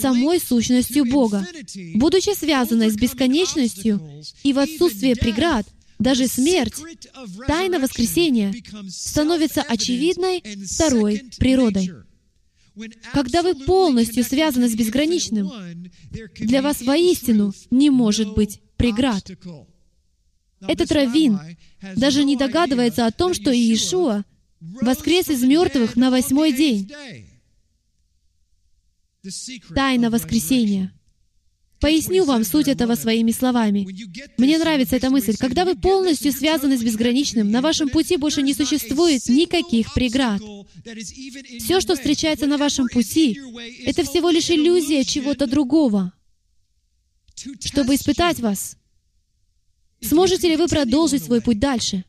самой сущностью Бога. Будучи связанной с бесконечностью и в отсутствии преград, даже смерть, тайна воскресения, становится очевидной второй природой. Когда вы полностью связаны с безграничным, для вас воистину не может быть преград. Этот раввин даже не догадывается о том, что Иешуа воскрес из мертвых на восьмой день. Тайна воскресения. Поясню вам суть этого своими словами. Мне нравится эта мысль. Когда вы полностью связаны с безграничным, на вашем пути больше не существует никаких преград. Все, что встречается на вашем пути, это всего лишь иллюзия чего-то другого, чтобы испытать вас. Сможете ли вы продолжить свой путь дальше?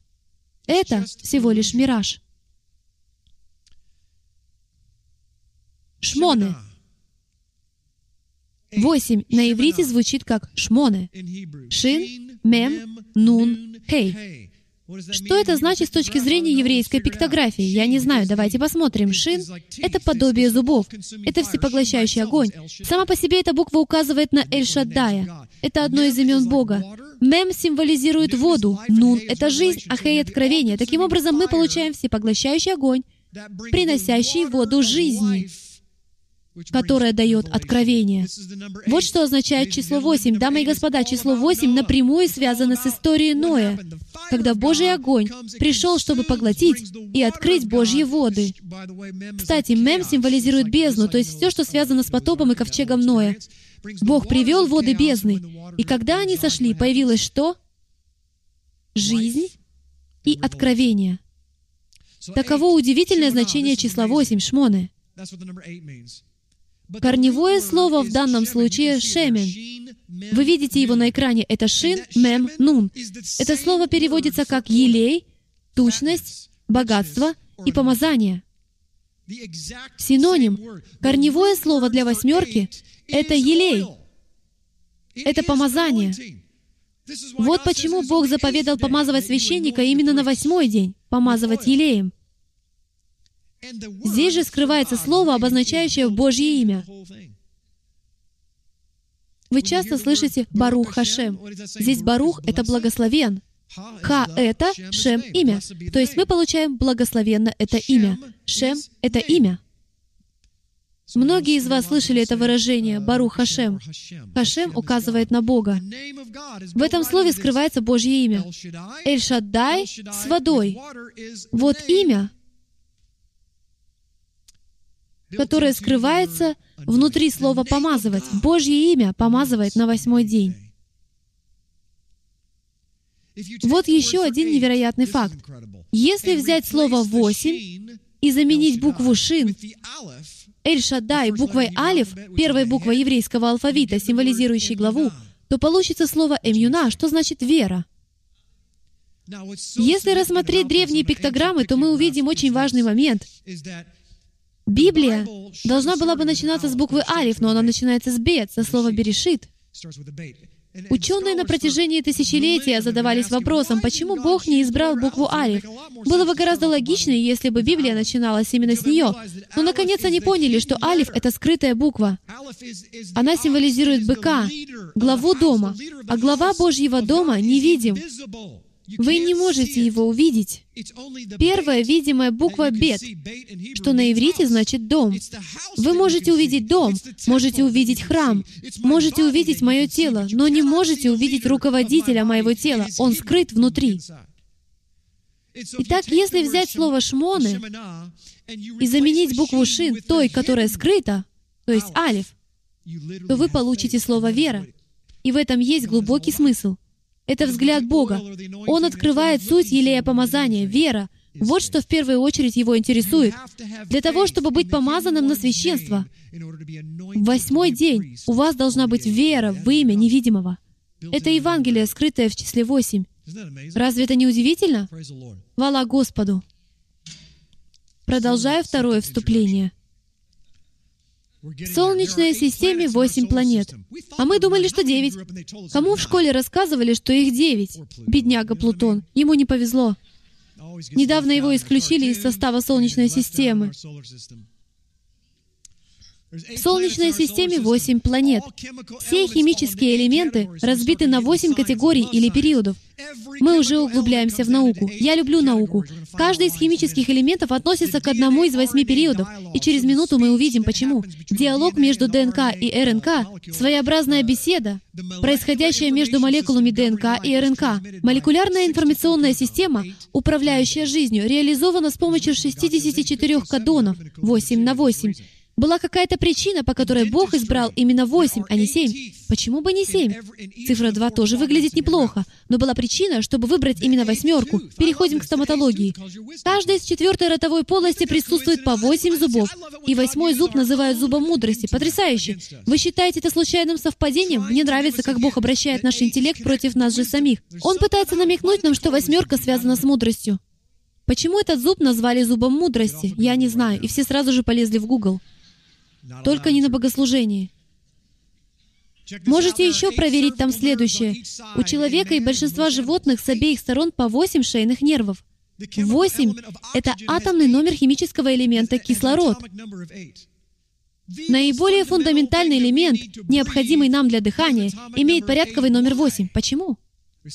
Это всего лишь мираж. Шмоны. Восемь на иврите звучит как шмоны. Шин, мем, нун, хей. Что это значит с точки зрения еврейской пиктографии? Я не знаю. Давайте посмотрим. Шин — это подобие зубов. Это всепоглощающий огонь. Сама по себе эта буква указывает на Эль-Шаддая. Это одно из имен Бога. Мем символизирует воду, Нун — это жизнь, а Хей — откровение. Таким образом, мы получаем всепоглощающий огонь, приносящий воду жизни, которая дает откровение. Вот что означает число 8. Дамы и господа, число 8 напрямую связано с историей Ноя, когда Божий огонь пришел, чтобы поглотить и открыть Божьи воды. Кстати, мем символизирует бездну, то есть все, что связано с потопом и ковчегом Ноя. Бог привел воды бездны, и когда они сошли, появилось что? Жизнь и откровение. Таково удивительное значение числа 8, шмоны. Корневое слово в данном случае «шемен». Вы видите его на экране. Это «шин», «мем», «нун». Это слово переводится как «елей», «тучность», «богатство» и «помазание». Синоним. Корневое слово для восьмерки — это елей. Это помазание. Вот почему Бог заповедал помазывать священника именно на восьмой день, помазывать елеем. Здесь же скрывается слово, обозначающее Божье имя. Вы часто слышите «Барух Хашем». Здесь «Барух» — это «благословен». «Ха» — это «Шем» — имя. То есть мы получаем «благословенно» — это имя. «Шем» — это имя. Многие из вас слышали это выражение «Барух Хашем». Хашем указывает на Бога. В этом слове скрывается Божье имя. Эль-Шаддай с водой. Вот имя, которое скрывается внутри слова «помазывать». Божье имя помазывает на восьмой день. Вот еще один невероятный факт. Если взять слово «восемь» и заменить букву «шин» Эль-Шаддай буквой Алиф, первой буквой еврейского алфавита, символизирующей главу, то получится слово «эмюна», что значит «вера». Если рассмотреть древние пиктограммы, то мы увидим очень важный момент. Библия должна была бы начинаться с буквы Алиф, но она начинается с Бет, со слова «берешит». Ученые на протяжении тысячелетия задавались вопросом, почему Бог не избрал букву Алиф. Было бы гораздо логичнее, если бы Библия начиналась именно с нее. Но, наконец, они поняли, что Алиф — это скрытая буква. Она символизирует быка, главу дома, а глава Божьего дома невидим. Вы не можете его увидеть. Первая видимая буква «бет», что на иврите значит «дом». Вы можете увидеть дом, можете увидеть храм, можете увидеть мое тело, но не можете увидеть руководителя моего тела. Он скрыт внутри. Итак, если взять слово «шмоны» и заменить букву «шин» той, которая скрыта, то есть «алиф», то вы получите слово «вера». И в этом есть глубокий смысл — это взгляд Бога. Он открывает суть елея помазания, вера. Вот что в первую очередь его интересует. Для того, чтобы быть помазанным на священство, в восьмой день у вас должна быть вера в имя невидимого. Это Евангелие, скрытое в числе восемь. Разве это не удивительно? Хвала Господу. Продолжаю второе вступление. В Солнечной системе восемь планет. А мы думали, что девять. Кому в школе рассказывали, что их девять? Бедняга Плутон. Ему не повезло. Недавно его исключили из состава Солнечной системы. В Солнечной системе восемь планет. Все химические элементы разбиты на восемь категорий или периодов. Мы уже углубляемся в науку. Я люблю науку. Каждый из химических элементов относится к одному из восьми периодов, и через минуту мы увидим, почему. Диалог между ДНК и РНК — своеобразная беседа, происходящая между молекулами ДНК и РНК. Молекулярная информационная система, управляющая жизнью, реализована с помощью 64 кадонов, 8 на 8, была какая-то причина, по которой Бог избрал именно восемь, а не семь. Почему бы не семь? Цифра два тоже выглядит неплохо, но была причина, чтобы выбрать именно восьмерку. Переходим к стоматологии. Каждая из четвертой ротовой полости присутствует по восемь зубов, и восьмой зуб называют зубом мудрости. Потрясающе! Вы считаете это случайным совпадением? Мне нравится, как Бог обращает наш интеллект против нас же самих. Он пытается намекнуть нам, что восьмерка связана с мудростью. Почему этот зуб назвали зубом мудрости? Я не знаю, и все сразу же полезли в Google. Только не на богослужении. Можете еще проверить там следующее. У человека и большинства животных с обеих сторон по 8 шейных нервов. 8 — это атомный номер химического элемента кислород. Наиболее фундаментальный элемент, необходимый нам для дыхания, имеет порядковый номер 8. Почему?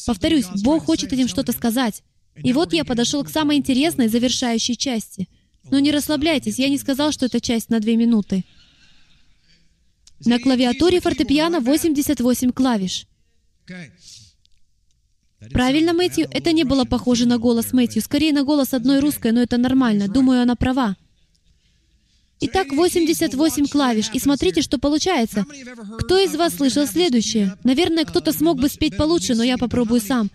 Повторюсь, Бог хочет этим что-то сказать. И вот я подошел к самой интересной, завершающей части. Но не расслабляйтесь, я не сказал, что это часть на две минуты. На клавиатуре фортепиано 88 клавиш. Правильно, Мэтью? Это не было похоже на голос Мэтью. Скорее, на голос одной русской, но это нормально. Думаю, она права. Итак, 88 клавиш. И смотрите, что получается. Кто из вас слышал следующее? Наверное, кто-то смог бы спеть получше, но я попробую сам.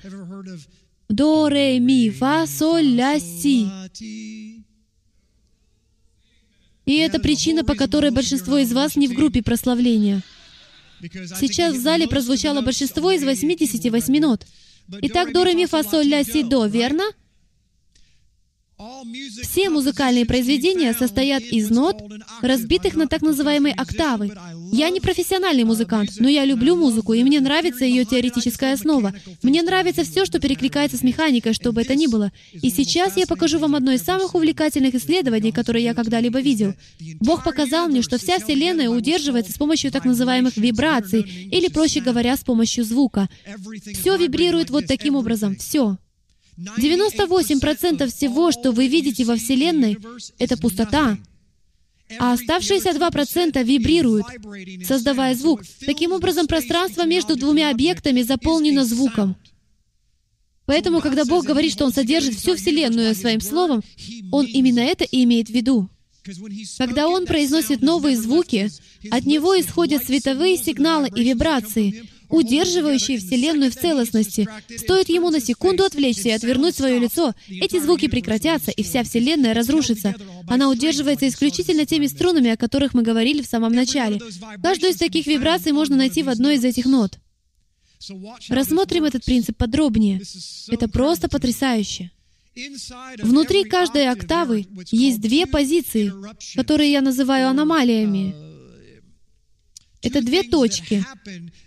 До, ре, ми, фа, соль, ля, си. И это причина, по которой большинство из вас не в группе прославления. Сейчас в зале прозвучало большинство из 88 нот. Итак, до, ре, ми, соль, ля, си, до, верно? Все музыкальные произведения состоят из нот, разбитых на так называемые октавы. Я не профессиональный музыкант, но я люблю музыку, и мне нравится ее теоретическая основа. Мне нравится все, что перекликается с механикой, что бы это ни было. И сейчас я покажу вам одно из самых увлекательных исследований, которые я когда-либо видел. Бог показал мне, что вся Вселенная удерживается с помощью так называемых вибраций, или, проще говоря, с помощью звука. Все вибрирует вот таким образом. Все. 98% всего, что вы видите во Вселенной, это пустота а оставшиеся 2% вибрируют, создавая звук. Таким образом, пространство между двумя объектами заполнено звуком. Поэтому, когда Бог говорит, что Он содержит всю Вселенную Своим Словом, Он именно это и имеет в виду. Когда Он произносит новые звуки, от Него исходят световые сигналы и вибрации, удерживающие Вселенную в целостности. Стоит ему на секунду отвлечься и отвернуть свое лицо, эти звуки прекратятся, и вся Вселенная разрушится. Она удерживается исключительно теми струнами, о которых мы говорили в самом начале. Каждую из таких вибраций можно найти в одной из этих нот. Рассмотрим этот принцип подробнее. Это просто потрясающе. Внутри каждой октавы есть две позиции, которые я называю аномалиями. Это две точки,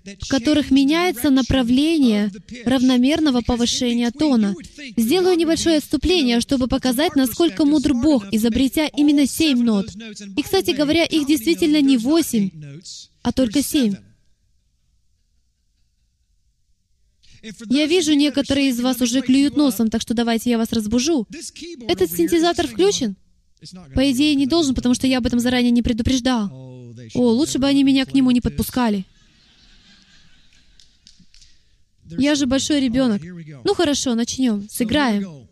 в которых меняется направление равномерного повышения тона. Сделаю небольшое отступление, чтобы показать, насколько мудр Бог, изобретя именно семь нот. И, кстати говоря, их действительно не восемь, а только семь. Я вижу, некоторые из вас уже клюют носом, так что давайте я вас разбужу. Этот синтезатор включен? По идее, не должен, потому что я об этом заранее не предупреждал. О, лучше бы они меня к нему не подпускали. Я же большой ребенок. Ну хорошо, начнем. Сыграем.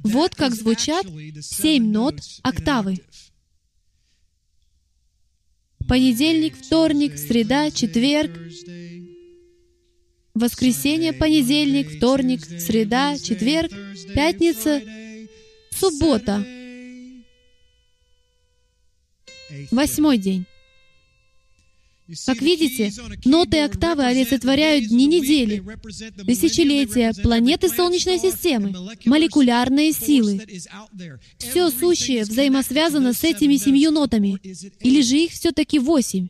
Вот как звучат семь нот октавы. Понедельник, вторник, среда, четверг, воскресенье, понедельник, вторник, среда, четверг, пятница, Суббота. Восьмой день. Как видите, ноты и октавы олицетворяют дни недели, тысячелетия, планеты Солнечной системы, молекулярные силы. Все сущее взаимосвязано с этими семью нотами. Или же их все-таки восемь?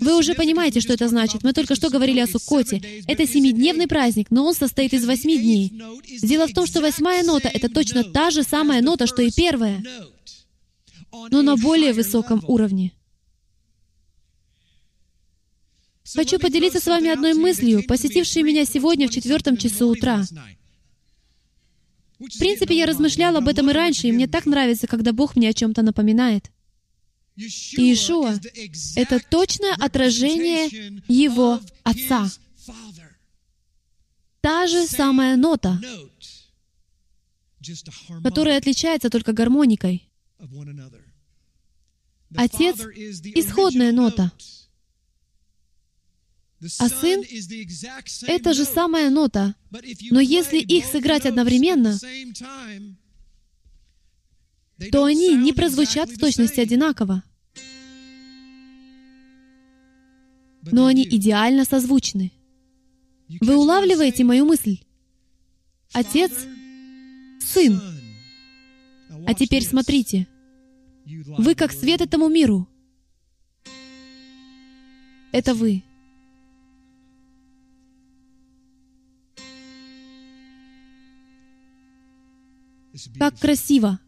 Вы уже понимаете, что это значит. Мы только что говорили о Суккоте. Это семидневный праздник, но он состоит из восьми дней. Дело в том, что восьмая нота — это точно та же самая нота, что и первая, но на более высоком уровне. Хочу поделиться с вами одной мыслью, посетившей меня сегодня в четвертом часу утра. В принципе, я размышлял об этом и раньше, и мне так нравится, когда Бог мне о чем-то напоминает. Иешуа — это точное отражение Его Отца. Та же самая нота, которая отличается только гармоникой. Отец — исходная нота, а сын — это же самая нота. Но если их сыграть одновременно, то они не прозвучат в точности одинаково. Но они идеально созвучны. Вы улавливаете мою мысль? Отец, Сын. А теперь смотрите. Вы как свет этому миру. Это вы. Как красиво!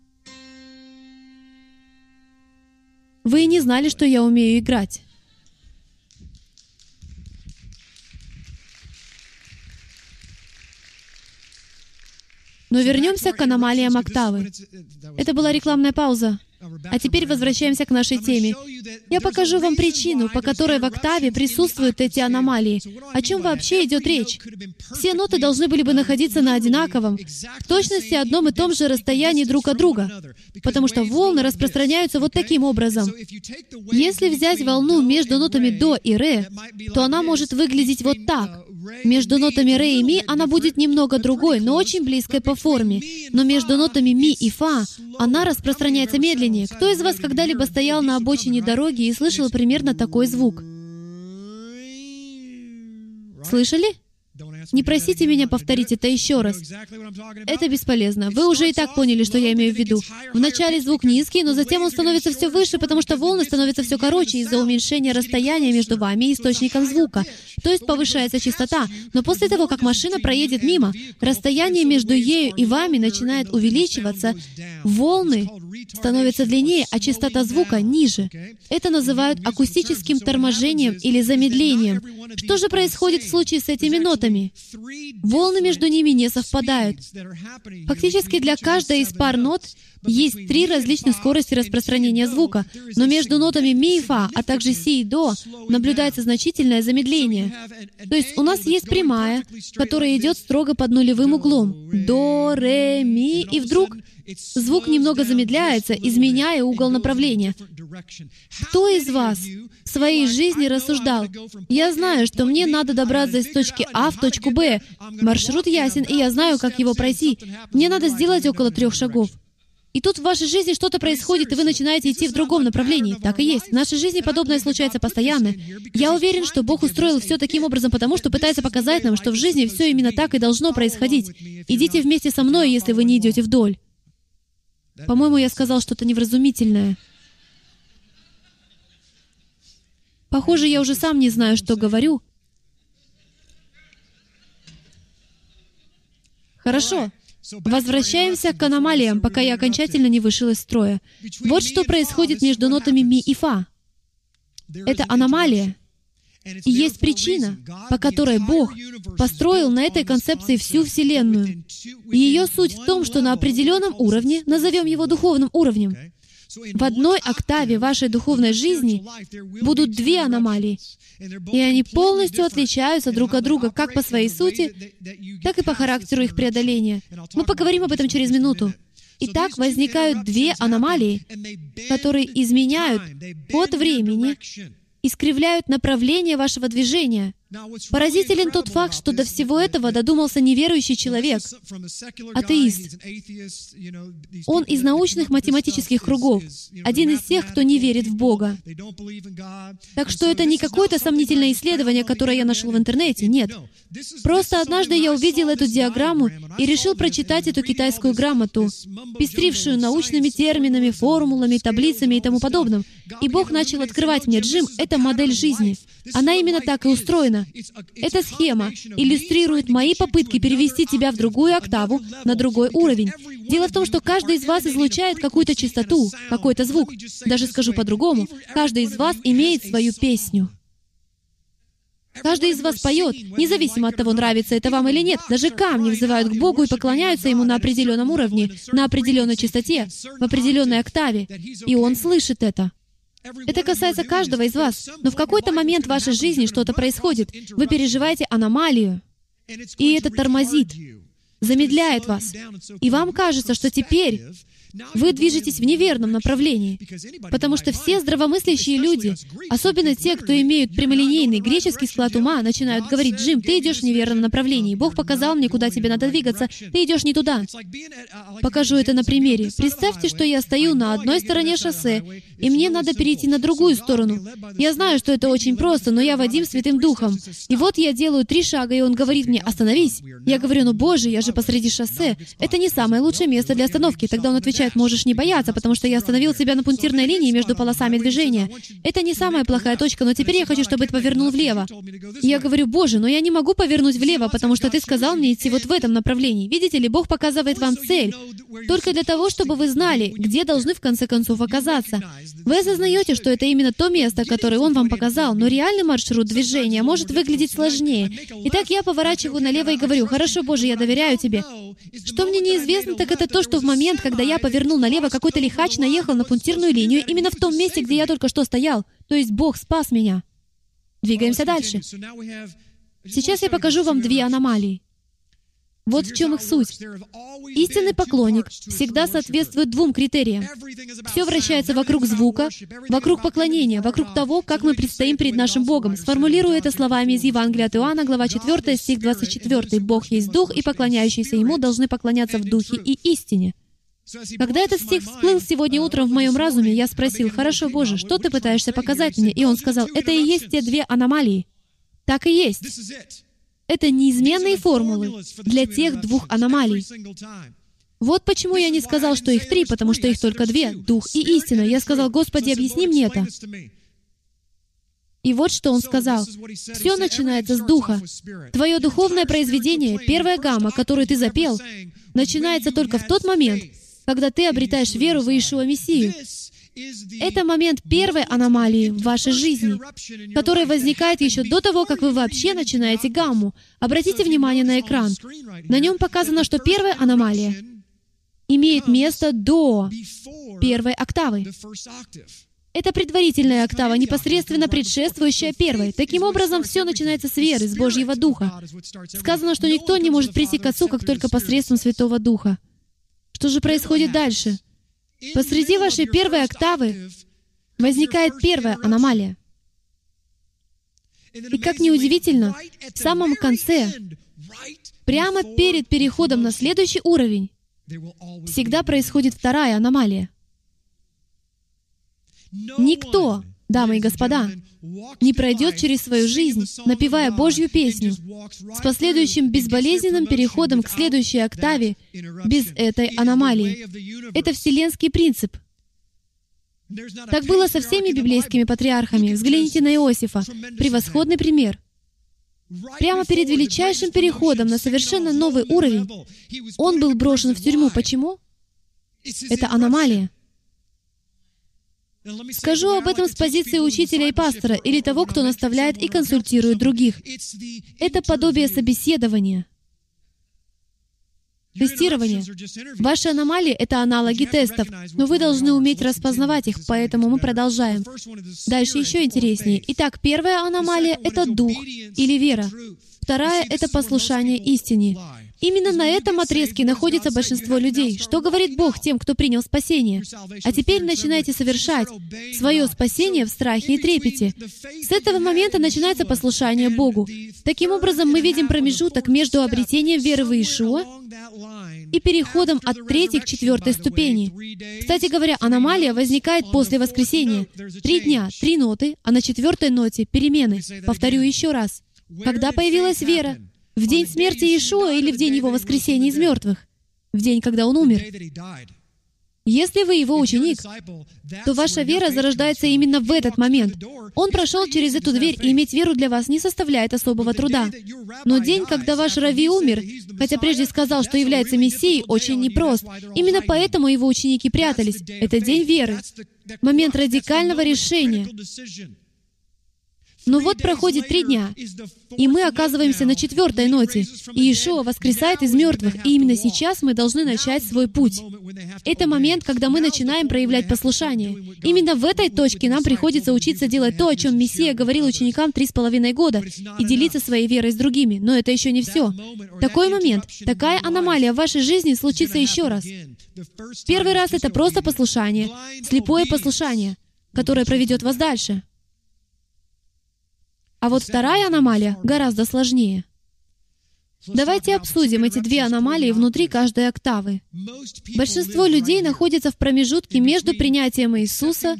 Вы не знали, что я умею играть. Но вернемся к аномалиям октавы. Это была рекламная пауза. А теперь возвращаемся к нашей теме. Я покажу вам причину, по которой в октаве присутствуют эти аномалии. О чем вообще идет речь? Все ноты должны были бы находиться на одинаковом, в точности одном и том же расстоянии друг от друга, потому что волны распространяются вот таким образом. Если взять волну между нотами до и ре, то она может выглядеть вот так. Между нотами ре и ми она будет немного другой, но очень близкой по форме. Но между нотами ми и фа она распространяется медленнее. Кто из вас когда-либо стоял на обочине дороги и слышал примерно такой звук? Слышали? Не просите меня повторить это еще раз. Это бесполезно. Вы уже и так поняли, что я имею в виду. Вначале звук низкий, но затем он становится все выше, потому что волны становятся все короче из-за уменьшения расстояния между вами и источником звука. То есть повышается частота. Но после того, как машина проедет мимо, расстояние между ею и вами начинает увеличиваться, волны становятся длиннее, а частота звука ниже. Это называют акустическим торможением или замедлением. Что же происходит в случае с этими нотами? Волны между ними не совпадают. Фактически для каждой из пар нот есть три различных скорости распространения звука, но между нотами ми и фа, а также си и до, наблюдается значительное замедление. То есть у нас есть прямая, которая идет строго под нулевым углом. До, ре, ми, и вдруг звук немного замедляется, изменяя угол направления. Кто из вас в своей жизни рассуждал, «Я знаю, что мне надо добраться из точки А в точку Б. Маршрут ясен, и я знаю, как его пройти. Мне надо сделать около трех шагов». И тут в вашей жизни что-то происходит, и вы начинаете идти в другом направлении. Так и есть. В нашей жизни подобное случается постоянно. Я уверен, что Бог устроил все таким образом, потому что пытается показать нам, что в жизни все именно так и должно происходить. Идите вместе со мной, если вы не идете вдоль. По-моему, я сказал что-то невразумительное. Похоже, я уже сам не знаю, что говорю. Хорошо. Возвращаемся к аномалиям, пока я окончательно не вышел из строя. Вот что происходит между нотами ми и фа. Это аномалия. И есть причина, по которой Бог построил на этой концепции всю Вселенную. И ее суть в том, что на определенном уровне, назовем его духовным уровнем, в одной октаве вашей духовной жизни будут две аномалии, и они полностью отличаются друг от друга как по своей сути, так и по характеру их преодоления. Мы поговорим об этом через минуту. Итак, возникают две аномалии, которые изменяют ход времени искривляют направление вашего движения. Поразителен тот факт, что до всего этого додумался неверующий человек, атеист. Он из научных математических кругов, один из тех, кто не верит в Бога. Так что это не какое-то сомнительное исследование, которое я нашел в интернете, нет. Просто однажды я увидел эту диаграмму и решил прочитать эту китайскую грамоту, пестрившую научными терминами, формулами, таблицами и тому подобным. И Бог начал открывать мне, Джим, это модель жизни. Она именно так и устроена. Эта схема иллюстрирует мои попытки перевести тебя в другую октаву, на другой уровень. Дело в том, что каждый из вас излучает какую-то частоту, какой-то звук. Даже скажу по-другому, каждый из вас имеет свою песню. Каждый из вас поет, независимо от того, нравится это вам или нет. Даже камни взывают к Богу и поклоняются Ему на определенном уровне, на определенной частоте, в определенной октаве. И Он слышит это. Это касается каждого из вас. Но в какой-то момент в вашей жизни что-то происходит. Вы переживаете аномалию. И это тормозит, замедляет вас. И вам кажется, что теперь вы движетесь в неверном направлении, потому что все здравомыслящие люди, особенно те, кто имеют прямолинейный греческий склад ума, начинают говорить, «Джим, ты идешь в неверном направлении. Бог показал мне, куда тебе надо двигаться. Ты идешь не туда». Покажу это на примере. Представьте, что я стою на одной стороне шоссе, и мне надо перейти на другую сторону. Я знаю, что это очень просто, но я Вадим Святым Духом. И вот я делаю три шага, и он говорит мне, «Остановись». Я говорю, «Ну, Боже, я же посреди шоссе. Это не самое лучшее место для остановки». Тогда он отвечает, отвечает, можешь не бояться, потому что я остановил тебя на пунктирной линии между полосами движения. Это не самая плохая точка, но теперь я хочу, чтобы ты повернул влево. я говорю, Боже, но я не могу повернуть влево, потому что ты сказал мне идти вот в этом направлении. Видите ли, Бог показывает вам цель, только для того, чтобы вы знали, где должны в конце концов оказаться. Вы осознаете, что это именно то место, которое Он вам показал, но реальный маршрут движения может выглядеть сложнее. Итак, я поворачиваю налево и говорю, «Хорошо, Боже, я доверяю Тебе». Что мне неизвестно, так это то, что в момент, когда я повернул налево, какой-то лихач наехал на пунктирную линию именно в том месте, где я только что стоял. То есть Бог спас меня. Двигаемся дальше. Сейчас я покажу вам две аномалии. Вот в чем их суть. Истинный поклонник всегда соответствует двум критериям. Все вращается вокруг звука, вокруг поклонения, вокруг того, как мы предстоим перед нашим Богом. Сформулирую это словами из Евангелия от Иоанна, глава 4, стих 24. «Бог есть Дух, и поклоняющиеся Ему должны поклоняться в Духе и истине». Когда этот стих всплыл сегодня утром в моем разуме, я спросил, «Хорошо, Боже, что ты пытаешься показать мне?» И он сказал, «Это и есть те две аномалии». Так и есть. это неизменные формулы для тех двух аномалий. Вот почему я не сказал, что их три, потому что их только две — Дух и истина. Я сказал, Господи, объясни мне это. И вот что он сказал. Все начинается с Духа. Твое духовное произведение, первая гамма, которую ты запел, начинается только в тот момент, когда ты обретаешь веру в Иешуа Мессию. Это момент первой аномалии в вашей жизни, которая возникает еще до того, как вы вообще начинаете гамму. Обратите внимание на экран. На нем показано, что первая аномалия имеет место до первой октавы. Это предварительная октава, непосредственно предшествующая первой. Таким образом, все начинается с веры, с Божьего Духа. Сказано, что никто не может прийти к Отцу, как только посредством Святого Духа. Что же происходит дальше? Посреди вашей первой октавы возникает первая аномалия. И как неудивительно, в самом конце, прямо перед переходом на следующий уровень, всегда происходит вторая аномалия. Никто, дамы и господа, не пройдет через свою жизнь, напевая Божью песню, с последующим безболезненным переходом к следующей октаве без этой аномалии. Это вселенский принцип. Так было со всеми библейскими патриархами. Взгляните на Иосифа. Превосходный пример. Прямо перед величайшим переходом на совершенно новый уровень он был брошен в тюрьму. Почему? Это аномалия. Скажу об этом с позиции учителя и пастора или того, кто наставляет и консультирует других. Это подобие собеседования. Тестирование. Ваши аномалии — это аналоги тестов, но вы должны уметь распознавать их, поэтому мы продолжаем. Дальше еще интереснее. Итак, первая аномалия — это дух или вера. Вторая — это послушание истине. Именно на этом отрезке находится большинство людей. Что говорит Бог тем, кто принял спасение? А теперь начинайте совершать свое спасение в страхе и трепете. С этого момента начинается послушание Богу. Таким образом, мы видим промежуток между обретением веры в Иешуа и переходом от третьей к четвертой ступени. Кстати говоря, аномалия возникает после воскресения. Три дня, три ноты, а на четвертой ноте — перемены. Повторю еще раз. Когда появилась вера? В день смерти Иешуа или в день Его воскресения из мертвых? В день, когда Он умер. Если вы его ученик, то ваша вера зарождается именно в этот момент. Он прошел через эту дверь, и иметь веру для вас не составляет особого труда. Но день, когда ваш Рави умер, хотя прежде сказал, что является Мессией, очень непрост. Именно поэтому его ученики прятались. Это день веры. Момент радикального решения. Но вот проходит три дня, и мы оказываемся на четвертой ноте. И Иешуа воскресает из мертвых, и именно сейчас мы должны начать свой путь. Это момент, когда мы начинаем проявлять послушание. Именно в этой точке нам приходится учиться делать то, о чем Мессия говорил ученикам три с половиной года, и делиться своей верой с другими. Но это еще не все. Такой момент, такая аномалия в вашей жизни случится еще раз. Первый раз это просто послушание, слепое послушание, которое проведет вас дальше. А вот вторая аномалия гораздо сложнее. Давайте обсудим эти две аномалии внутри каждой октавы. Большинство людей находится в промежутке между принятием Иисуса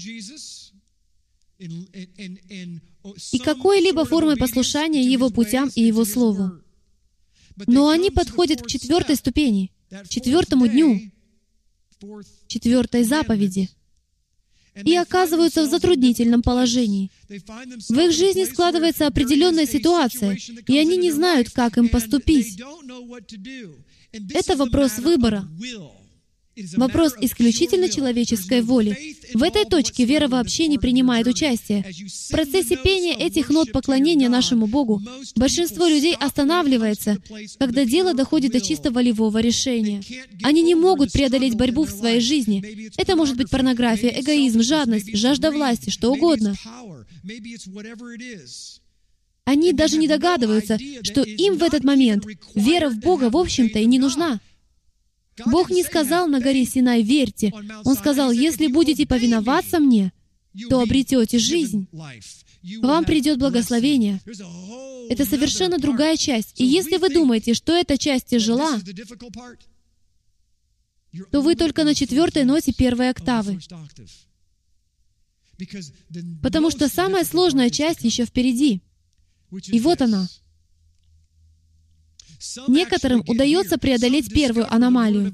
и какой-либо формой послушания Его путям и Его Слову. Но они подходят к четвертой ступени, четвертому дню, четвертой заповеди — и оказываются в затруднительном положении. В их жизни складывается определенная ситуация, и они не знают, как им поступить. Это вопрос выбора. Вопрос исключительно человеческой воли. В этой точке вера вообще не принимает участия. В процессе пения этих нот поклонения нашему Богу большинство людей останавливается, когда дело доходит до чисто волевого решения. Они не могут преодолеть борьбу в своей жизни. Это может быть порнография, эгоизм, жадность, жажда власти, что угодно. Они даже не догадываются, что им в этот момент вера в Бога, в общем-то, и не нужна. Бог не сказал на горе Синай «верьте». Он сказал, «Если будете повиноваться мне, то обретете жизнь. Вам придет благословение». Это совершенно другая часть. И если вы думаете, что эта часть тяжела, то вы только на четвертой ноте первой октавы. Потому что самая сложная часть еще впереди. И вот она. Некоторым удается преодолеть первую аномалию.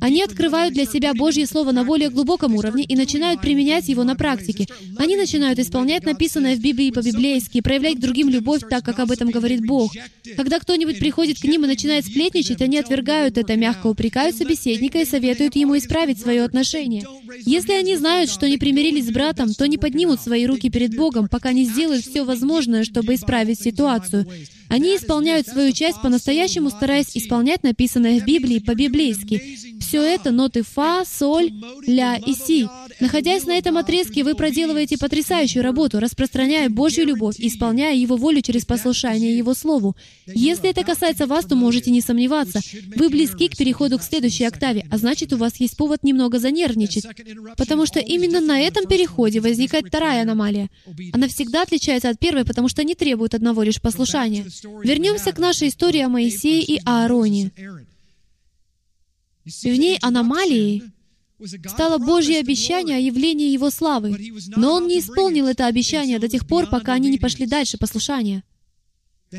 Они открывают для себя Божье Слово на более глубоком уровне и начинают применять его на практике. Они начинают исполнять написанное в Библии по-библейски, проявлять другим любовь так, как об этом говорит Бог. Когда кто-нибудь приходит к ним и начинает сплетничать, они отвергают это, мягко упрекают собеседника и советуют ему исправить свое отношение. Если они знают, что не примирились с братом, то не поднимут свои руки перед Богом, пока не сделают все возможное, чтобы исправить ситуацию. Они исполняют свою часть по-настоящему, стараясь исполнять написанное в Библии по-библейски. Все это ноты фа, соль, ля и си. Находясь на этом отрезке, вы проделываете потрясающую работу, распространяя Божью любовь исполняя Его волю через послушание Его Слову. Если это касается вас, то можете не сомневаться. Вы близки к переходу к следующей октаве, а значит, у вас есть повод немного занервничать. Потому что именно на этом переходе возникает вторая аномалия. Она всегда отличается от первой, потому что не требует одного лишь послушания. Вернемся к нашей истории о Моисее и Аароне. В ней аномалией стало Божье обещание о явлении Его славы. Но Он не исполнил это обещание до тех пор, пока они не пошли дальше послушания.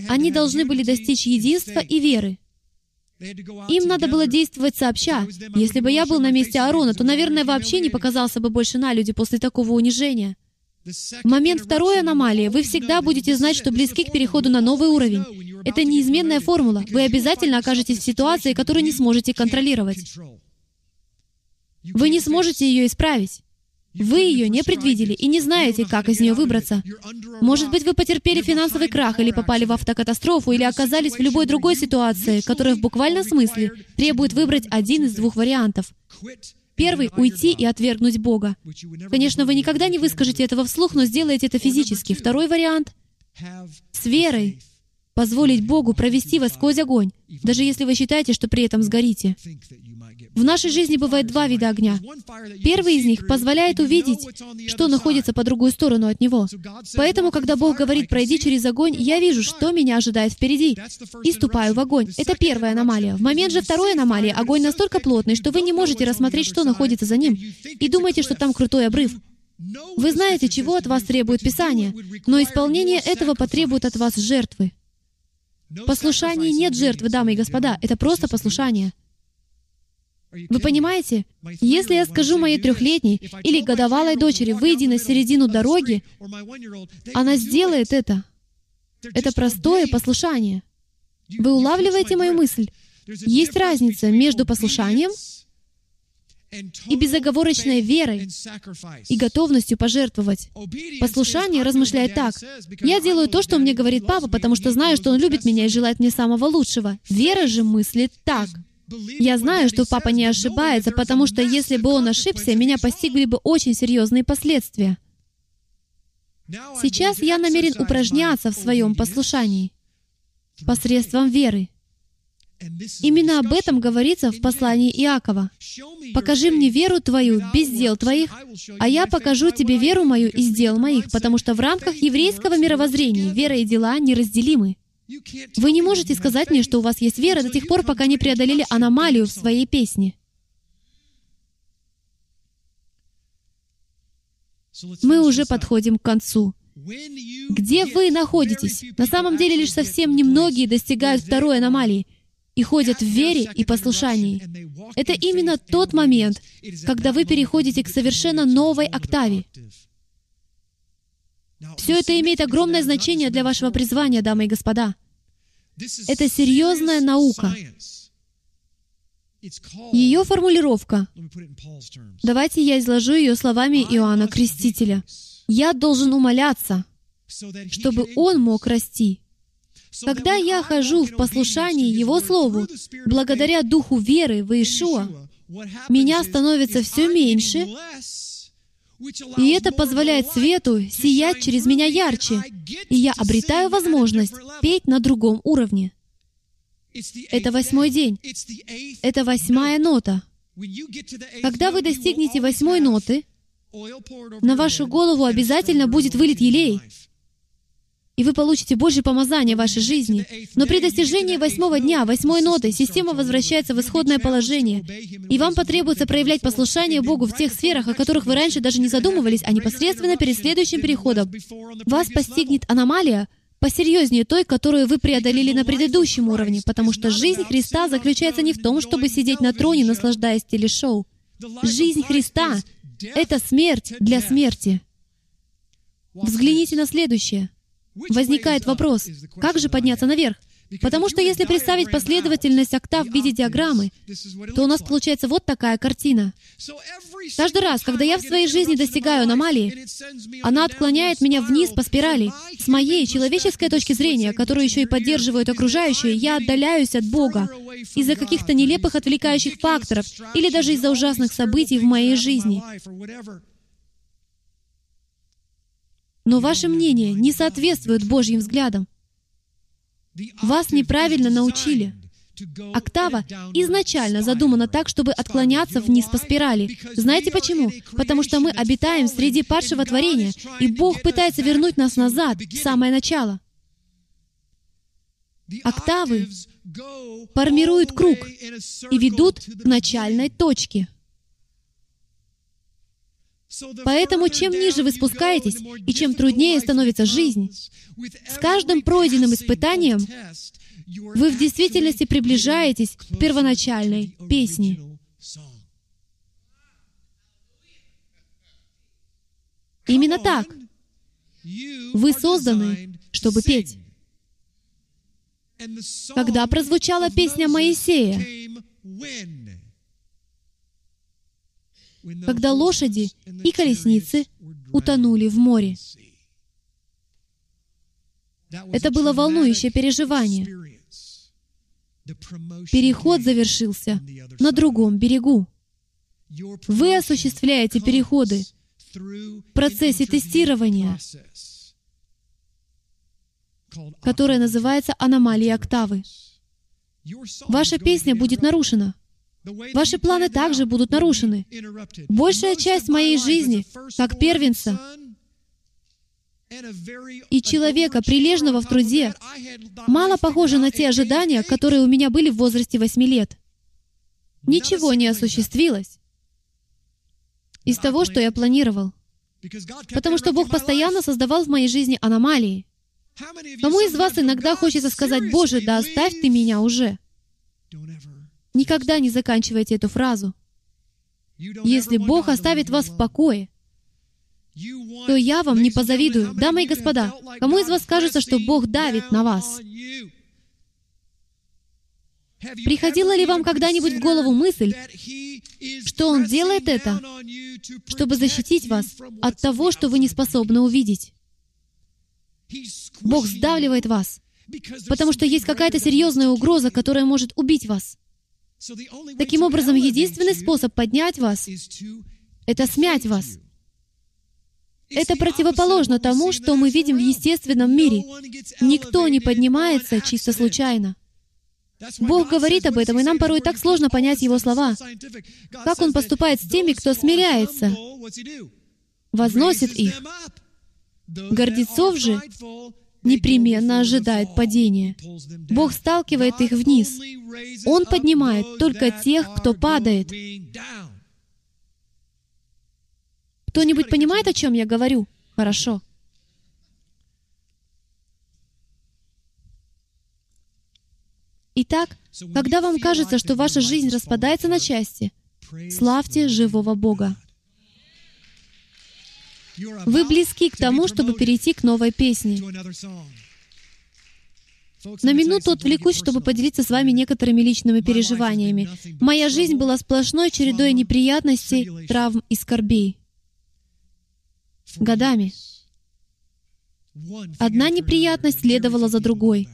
Они должны были достичь единства и веры. Им надо было действовать сообща. Если бы я был на месте Аарона, то, наверное, вообще не показался бы больше на люди после такого унижения. В момент второй аномалии вы всегда будете знать, что близки к переходу на новый уровень. Это неизменная формула. Вы обязательно окажетесь в ситуации, которую не сможете контролировать. Вы не сможете ее исправить. Вы ее не предвидели и не знаете, как из нее выбраться. Может быть, вы потерпели финансовый крах или попали в автокатастрофу или оказались в любой другой ситуации, которая в буквальном смысле требует выбрать один из двух вариантов. Первый — уйти и отвергнуть Бога. Конечно, вы никогда не выскажете этого вслух, но сделаете это физически. Второй вариант — с верой позволить Богу провести вас сквозь огонь, даже если вы считаете, что при этом сгорите. В нашей жизни бывает два вида огня. Первый из них позволяет увидеть, что находится по другую сторону от него. Поэтому, когда Бог говорит «пройди через огонь», я вижу, что меня ожидает впереди, и ступаю в огонь. Это первая аномалия. В момент же второй аномалии огонь настолько плотный, что вы не можете рассмотреть, что находится за ним, и думаете, что там крутой обрыв. Вы знаете, чего от вас требует Писание, но исполнение этого потребует от вас жертвы. Послушание нет жертвы, дамы и господа, это просто послушание. Вы понимаете? Если я скажу моей трехлетней или годовалой дочери, выйди на середину дороги, она сделает это. Это простое послушание. Вы улавливаете мою мысль? Есть разница между послушанием и безоговорочной верой и готовностью пожертвовать. Послушание размышляет так. «Я делаю то, что мне говорит папа, потому что знаю, что он любит меня и желает мне самого лучшего». Вера же мыслит так. Я знаю, что папа не ошибается, потому что если бы он ошибся, меня постигли бы очень серьезные последствия. Сейчас я намерен упражняться в своем послушании посредством веры. Именно об этом говорится в послании Иакова. «Покажи мне веру твою без дел твоих, а я покажу тебе веру мою из дел моих, потому что в рамках еврейского мировоззрения вера и дела неразделимы». Вы не можете сказать мне, что у вас есть вера до тех пор, пока не преодолели аномалию в своей песне. Мы уже подходим к концу. Где вы находитесь? На самом деле лишь совсем немногие достигают второй аномалии и ходят в вере и послушании. Это именно тот момент, когда вы переходите к совершенно новой октаве. Все это имеет огромное значение для вашего призвания, дамы и господа. Это серьезная наука. Ее формулировка. Давайте я изложу ее словами Иоанна Крестителя. «Я должен умоляться, чтобы он мог расти». Когда я хожу в послушании Его Слову, благодаря Духу веры в Иешуа, меня становится все меньше, и это позволяет свету сиять через меня ярче, и я обретаю возможность петь на другом уровне. Это восьмой день. Это восьмая нота. Когда вы достигнете восьмой ноты, на вашу голову обязательно будет вылит елей и вы получите Божье помазание в вашей жизни. Но при достижении восьмого дня, восьмой ноты, система возвращается в исходное положение, и вам потребуется проявлять послушание Богу в тех сферах, о которых вы раньше даже не задумывались, а непосредственно перед следующим переходом. Вас постигнет аномалия, посерьезнее той, которую вы преодолели на предыдущем уровне, потому что жизнь Христа заключается не в том, чтобы сидеть на троне, наслаждаясь телешоу. Жизнь Христа — это смерть для смерти. Взгляните на следующее. Возникает вопрос, как же подняться наверх? Потому что если представить последовательность октав в виде диаграммы, то у нас получается вот такая картина. Каждый раз, когда я в своей жизни достигаю аномалии, она отклоняет меня вниз по спирали. С моей человеческой точки зрения, которую еще и поддерживают окружающие, я отдаляюсь от Бога из-за каких-то нелепых отвлекающих факторов или даже из-за ужасных событий в моей жизни. Но ваше мнение не соответствует Божьим взглядам. Вас неправильно научили. Октава изначально задумана так, чтобы отклоняться вниз по спирали. Знаете почему? Потому что мы обитаем среди падшего творения, и Бог пытается вернуть нас назад, в самое начало. Октавы формируют круг и ведут к начальной точке. Поэтому чем ниже вы спускаетесь, и чем труднее становится жизнь, с каждым пройденным испытанием вы в действительности приближаетесь к первоначальной песне. Именно так. Вы созданы, чтобы петь. Когда прозвучала песня Моисея, когда лошади и колесницы утонули в море. Это было волнующее переживание. Переход завершился на другом берегу. Вы осуществляете переходы в процессе тестирования, которое называется аномалией октавы. Ваша песня будет нарушена — Ваши планы также будут нарушены. Большая часть моей жизни, как первенца и человека, прилежного в труде, мало похожа на те ожидания, которые у меня были в возрасте восьми лет. Ничего не осуществилось из того, что я планировал. Потому что Бог постоянно создавал в моей жизни аномалии. Кому из вас иногда хочется сказать, «Боже, да оставь ты меня уже»? Никогда не заканчивайте эту фразу. Если Бог оставит вас в покое, то я вам не позавидую. Дамы и господа, кому из вас кажется, что Бог давит на вас? Приходила ли вам когда-нибудь в голову мысль, что Он делает это, чтобы защитить вас от того, что вы не способны увидеть? Бог сдавливает вас, потому что есть какая-то серьезная угроза, которая может убить вас. Таким образом, единственный способ поднять вас — это смять вас. Это противоположно тому, что мы видим в естественном мире. Никто не поднимается чисто случайно. Бог говорит об этом, и нам порой так сложно понять Его слова. Как Он поступает с теми, кто смиряется, возносит их. Гордецов же непременно ожидает падения. Бог сталкивает их вниз. Он поднимает только тех, кто падает. Кто-нибудь понимает, о чем я говорю? Хорошо. Итак, когда вам кажется, что ваша жизнь распадается на части, славьте живого Бога. Вы близки к тому, чтобы перейти к новой песне. На минуту отвлекусь, чтобы поделиться с вами некоторыми личными переживаниями. Моя жизнь была сплошной чередой неприятностей, травм и скорбей. Годами. Одна неприятность следовала за другой.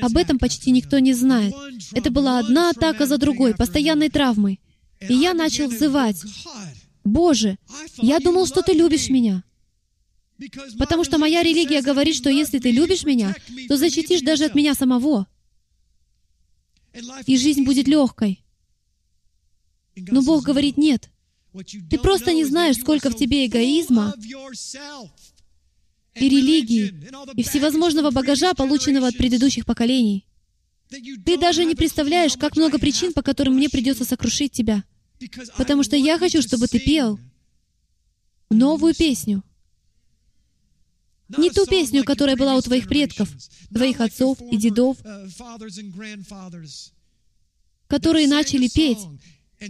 Об этом почти никто не знает. Это была одна атака за другой, постоянной травмой. И я начал взывать, Боже, я думал, что Ты любишь меня. Потому что моя религия говорит, что если Ты любишь меня, то защитишь даже от меня самого. И жизнь будет легкой. Но Бог говорит, нет. Ты просто не знаешь, сколько в тебе эгоизма и религии, и всевозможного багажа, полученного от предыдущих поколений. Ты даже не представляешь, как много причин, по которым мне придется сокрушить тебя. Потому что я хочу, чтобы ты пел новую песню. Не ту песню, которая была у твоих предков, твоих отцов и дедов, которые начали петь,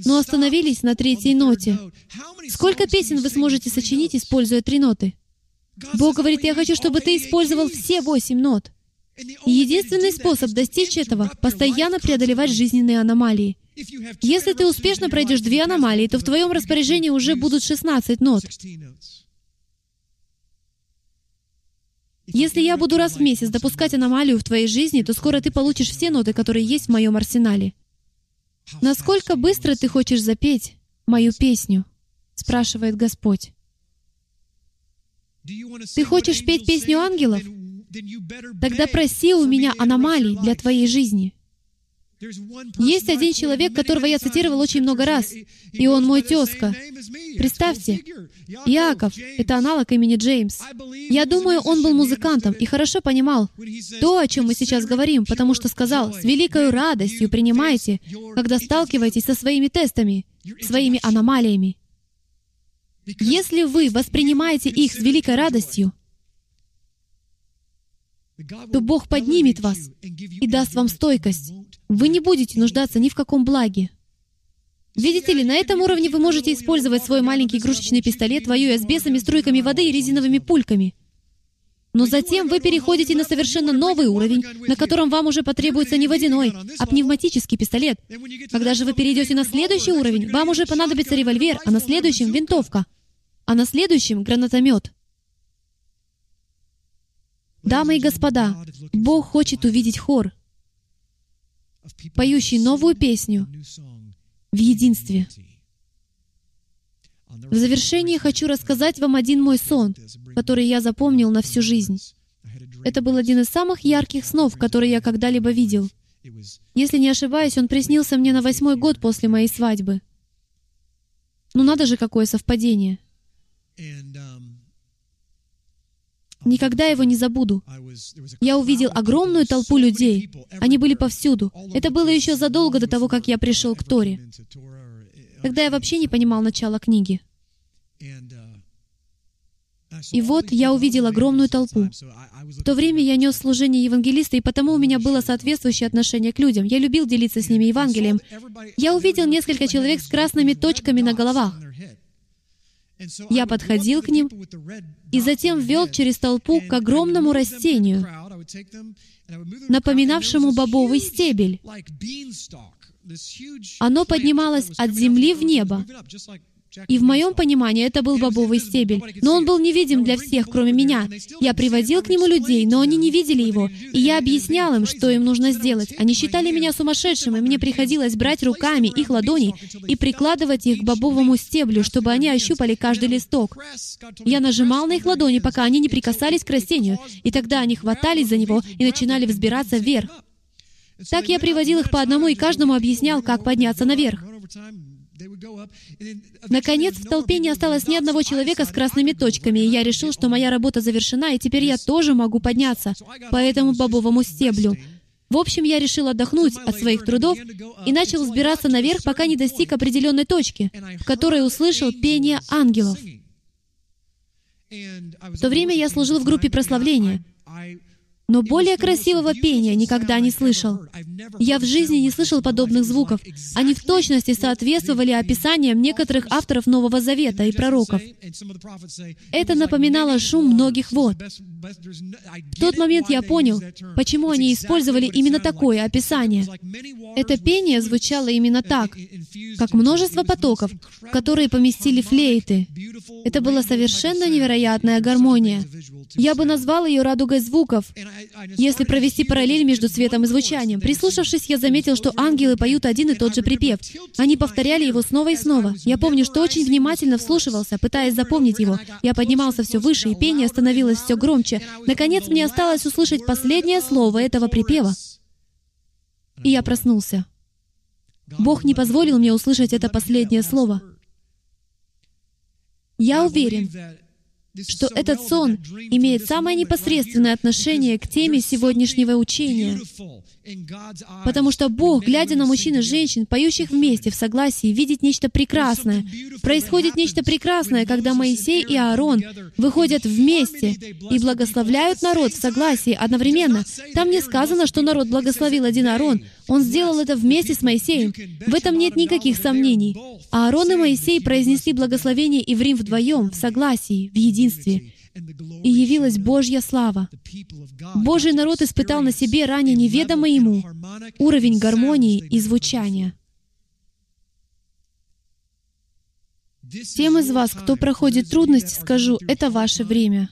но остановились на третьей ноте. Сколько песен вы сможете сочинить, используя три ноты? Бог говорит, я хочу, чтобы ты использовал все восемь нот. Единственный способ достичь этого — постоянно преодолевать жизненные аномалии. Если ты успешно пройдешь две аномалии, то в твоем распоряжении уже будут 16 нот. Если я буду раз в месяц допускать аномалию в твоей жизни, то скоро ты получишь все ноты, которые есть в моем арсенале. Насколько быстро ты хочешь запеть мою песню? спрашивает Господь. Ты хочешь петь песню ангелов? Тогда проси у меня аномалий для твоей жизни. Есть один человек, которого я цитировал очень много раз, и он мой тезка. Представьте, Яков — это аналог имени Джеймс. Я думаю, он был музыкантом и хорошо понимал то, о чем мы сейчас говорим, потому что сказал, «С великой радостью принимайте, когда сталкиваетесь со своими тестами, своими аномалиями. Если вы воспринимаете их с великой радостью, то Бог поднимет вас и даст вам стойкость. Вы не будете нуждаться ни в каком благе. Видите ли, на этом уровне вы можете использовать свой маленький игрушечный пистолет, воюя с бесами, струйками воды и резиновыми пульками. Но затем вы переходите на совершенно новый уровень, на котором вам уже потребуется не водяной, а пневматический пистолет. Когда же вы перейдете на следующий уровень, вам уже понадобится револьвер, а на следующем — винтовка, а на следующем — гранатомет. Дамы и господа, Бог хочет увидеть хор, поющий новую песню в единстве. В завершение хочу рассказать вам один мой сон, который я запомнил на всю жизнь. Это был один из самых ярких снов, которые я когда-либо видел. Если не ошибаюсь, он приснился мне на восьмой год после моей свадьбы. Ну надо же, какое совпадение. Никогда его не забуду. Я увидел огромную толпу людей. Они были повсюду. Это было еще задолго до того, как я пришел к Торе. Тогда я вообще не понимал начала книги. И вот я увидел огромную толпу. В то время я нес служение евангелиста, и потому у меня было соответствующее отношение к людям. Я любил делиться с ними Евангелием. Я увидел несколько человек с красными точками на головах. Я подходил к ним и затем ввел через толпу к огромному растению, напоминавшему бобовый стебель. Оно поднималось от земли в небо, и в моем понимании это был бобовый стебель. Но он был невидим для всех, кроме меня. Я приводил к нему людей, но они не видели его. И я объяснял им, что им нужно сделать. Они считали меня сумасшедшим, и мне приходилось брать руками их ладони и прикладывать их к бобовому стеблю, чтобы они ощупали каждый листок. Я нажимал на их ладони, пока они не прикасались к растению, и тогда они хватались за него и начинали взбираться вверх. Так я приводил их по одному и каждому объяснял, как подняться наверх. Наконец, в толпе не осталось ни одного человека с красными точками, и я решил, что моя работа завершена, и теперь я тоже могу подняться по этому бобовому стеблю. В общем, я решил отдохнуть от своих трудов и начал взбираться наверх, пока не достиг определенной точки, в которой услышал пение ангелов. В то время я служил в группе прославления но более красивого пения никогда не слышал. Я в жизни не слышал подобных звуков. Они в точности соответствовали описаниям некоторых авторов Нового Завета и пророков. Это напоминало шум многих вод. В тот момент я понял, почему они использовали именно такое описание. Это пение звучало именно так, как множество потоков, которые поместили флейты. Это была совершенно невероятная гармония. Я бы назвал ее радугой звуков, если провести параллель между светом и звучанием. Прислушавшись, я заметил, что ангелы поют один и тот же припев. Они повторяли его снова и снова. Я помню, что очень внимательно вслушивался, пытаясь запомнить его. Я поднимался все выше, и пение становилось все громче. Наконец, мне осталось услышать последнее слово этого припева. И я проснулся. Бог не позволил мне услышать это последнее слово. Я уверен, что этот сон имеет самое непосредственное отношение к теме сегодняшнего учения. Потому что Бог, глядя на мужчин и женщин, поющих вместе в согласии, видит нечто прекрасное. Происходит нечто прекрасное, когда Моисей и Аарон выходят вместе и благословляют народ в согласии одновременно. Там не сказано, что народ благословил один Аарон. Он сделал это вместе с Моисеем. В этом нет никаких сомнений. Аарон и Моисей произнесли благословение Иврим вдвоем, в согласии, в единстве и явилась Божья слава. Божий народ испытал на себе ранее неведомый ему уровень гармонии и звучания. Тем из вас, кто проходит трудности, скажу, это ваше время.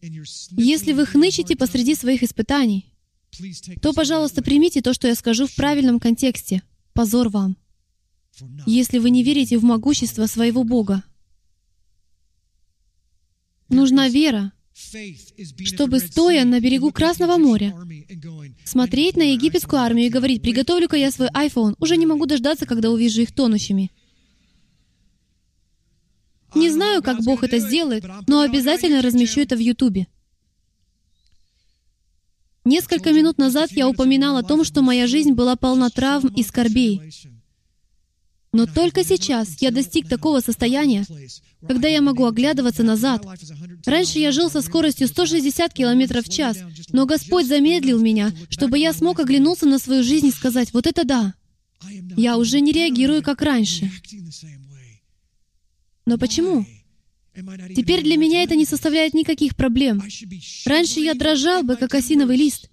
Если вы хнычете посреди своих испытаний, то, пожалуйста, примите то, что я скажу в правильном контексте. Позор вам. Если вы не верите в могущество своего Бога, Нужна вера, чтобы, стоя на берегу Красного моря, смотреть на египетскую армию и говорить, «Приготовлю-ка я свой iPhone, уже не могу дождаться, когда увижу их тонущими». Не знаю, как Бог это сделает, но обязательно размещу это в Ютубе. Несколько минут назад я упоминал о том, что моя жизнь была полна травм и скорбей. Но только сейчас я достиг такого состояния, когда я могу оглядываться назад. Раньше я жил со скоростью 160 км в час, но Господь замедлил меня, чтобы я смог оглянуться на свою жизнь и сказать, вот это да, я уже не реагирую, как раньше. Но почему? Теперь для меня это не составляет никаких проблем. Раньше я дрожал бы, как осиновый лист.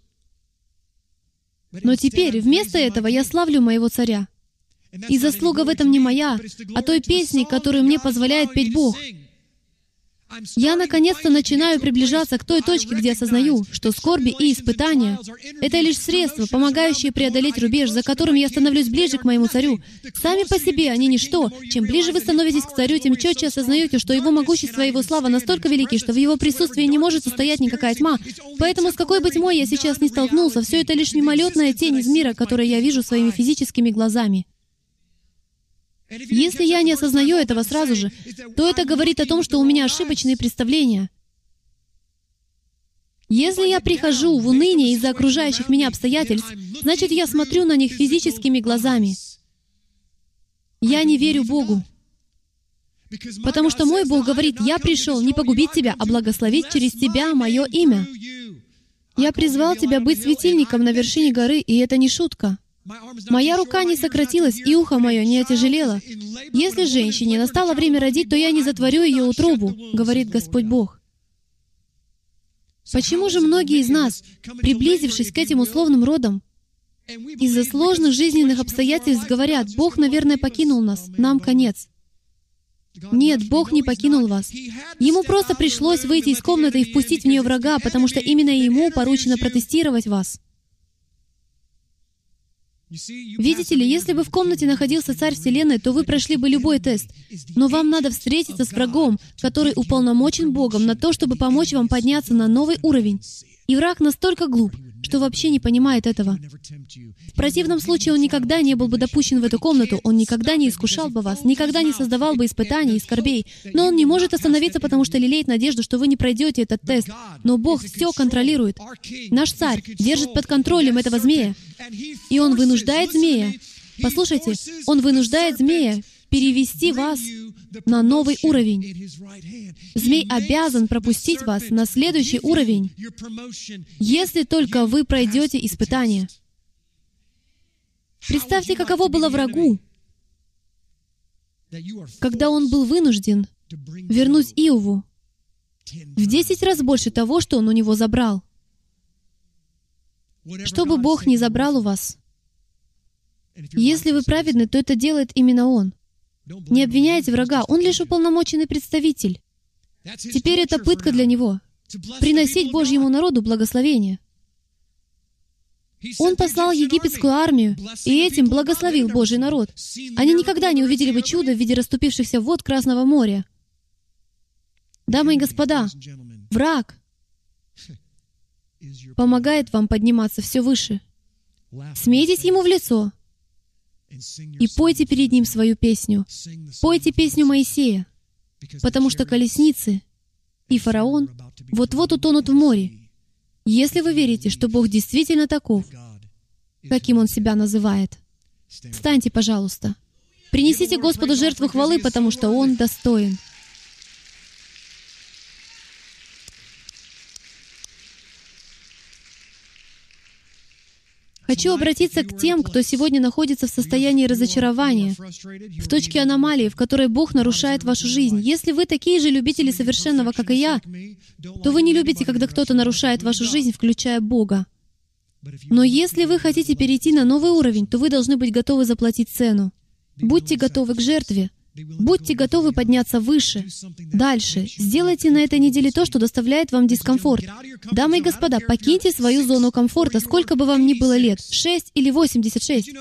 Но теперь вместо этого я славлю моего царя. И заслуга в этом не моя, а той песни, которую мне позволяет петь Бог. Я наконец-то начинаю приближаться к той точке, где осознаю, что скорби и испытания — это лишь средства, помогающие преодолеть рубеж, за которым я становлюсь ближе к моему царю. Сами по себе они ничто. Чем ближе вы становитесь к царю, тем четче осознаете, что его могущество и его слава настолько велики, что в его присутствии не может устоять никакая тьма. Поэтому с какой бы тьмой я сейчас не столкнулся, все это лишь мимолетная тень из мира, которую я вижу своими физическими глазами. Если я не осознаю этого сразу же, то это говорит о том, что у меня ошибочные представления. Если я прихожу в уныние из-за окружающих меня обстоятельств, значит, я смотрю на них физическими глазами. Я не верю Богу. Потому что мой Бог говорит, «Я пришел не погубить тебя, а благословить через тебя мое имя». Я призвал тебя быть светильником на вершине горы, и это не шутка. Моя рука не сократилась, и ухо мое не отяжелело. Если женщине настало время родить, то я не затворю ее утробу, говорит Господь Бог. Почему же многие из нас, приблизившись к этим условным родам, из-за сложных жизненных обстоятельств говорят, Бог, наверное, покинул нас, нам конец. Нет, Бог не покинул вас. Ему просто пришлось выйти из комнаты и впустить в нее врага, потому что именно ему поручено протестировать вас. Видите ли, если бы в комнате находился Царь Вселенной, то вы прошли бы любой тест. Но вам надо встретиться с врагом, который уполномочен Богом на то, чтобы помочь вам подняться на новый уровень. И враг настолько глуп, что вообще не понимает этого. В противном случае он никогда не был бы допущен в эту комнату, он никогда не искушал бы вас, никогда не создавал бы испытаний и скорбей. Но он не может остановиться, потому что лелеет надежду, что вы не пройдете этот тест. Но Бог все контролирует. Наш царь держит под контролем этого змея. И он вынуждает змея. Послушайте, он вынуждает змея перевести вас на новый уровень. Змей обязан пропустить вас на следующий уровень, если только вы пройдете испытание. Представьте, каково было врагу, когда он был вынужден вернуть Иову в десять раз больше того, что он у него забрал. Чтобы Бог не забрал у вас. Если вы праведны, то это делает именно Он. Не обвиняйте врага, он лишь уполномоченный представитель. Теперь это пытка для него — приносить Божьему народу благословение. Он послал египетскую армию и этим благословил Божий народ. Они никогда не увидели бы чудо в виде расступившихся вод Красного моря. Дамы и господа, враг помогает вам подниматься все выше. Смейтесь ему в лицо, и пойте перед ним свою песню. Пойте песню Моисея. потому что колесницы и фараон вот-вот утонут в море. Если вы верите, что Бог действительно таков, каким Он себя называет, встаньте, пожалуйста. Принесите Господу жертву хвалы, потому что Он достоин. Хочу обратиться к тем, кто сегодня находится в состоянии разочарования, в точке аномалии, в которой Бог нарушает вашу жизнь. Если вы такие же любители совершенного, как и я, то вы не любите, когда кто-то нарушает вашу жизнь, включая Бога. Но если вы хотите перейти на новый уровень, то вы должны быть готовы заплатить цену. Будьте готовы к жертве. Будьте готовы подняться выше, дальше. Сделайте на этой неделе то, что доставляет вам дискомфорт. Дамы и господа, покиньте свою зону комфорта, сколько бы вам ни было лет, 6 или 86.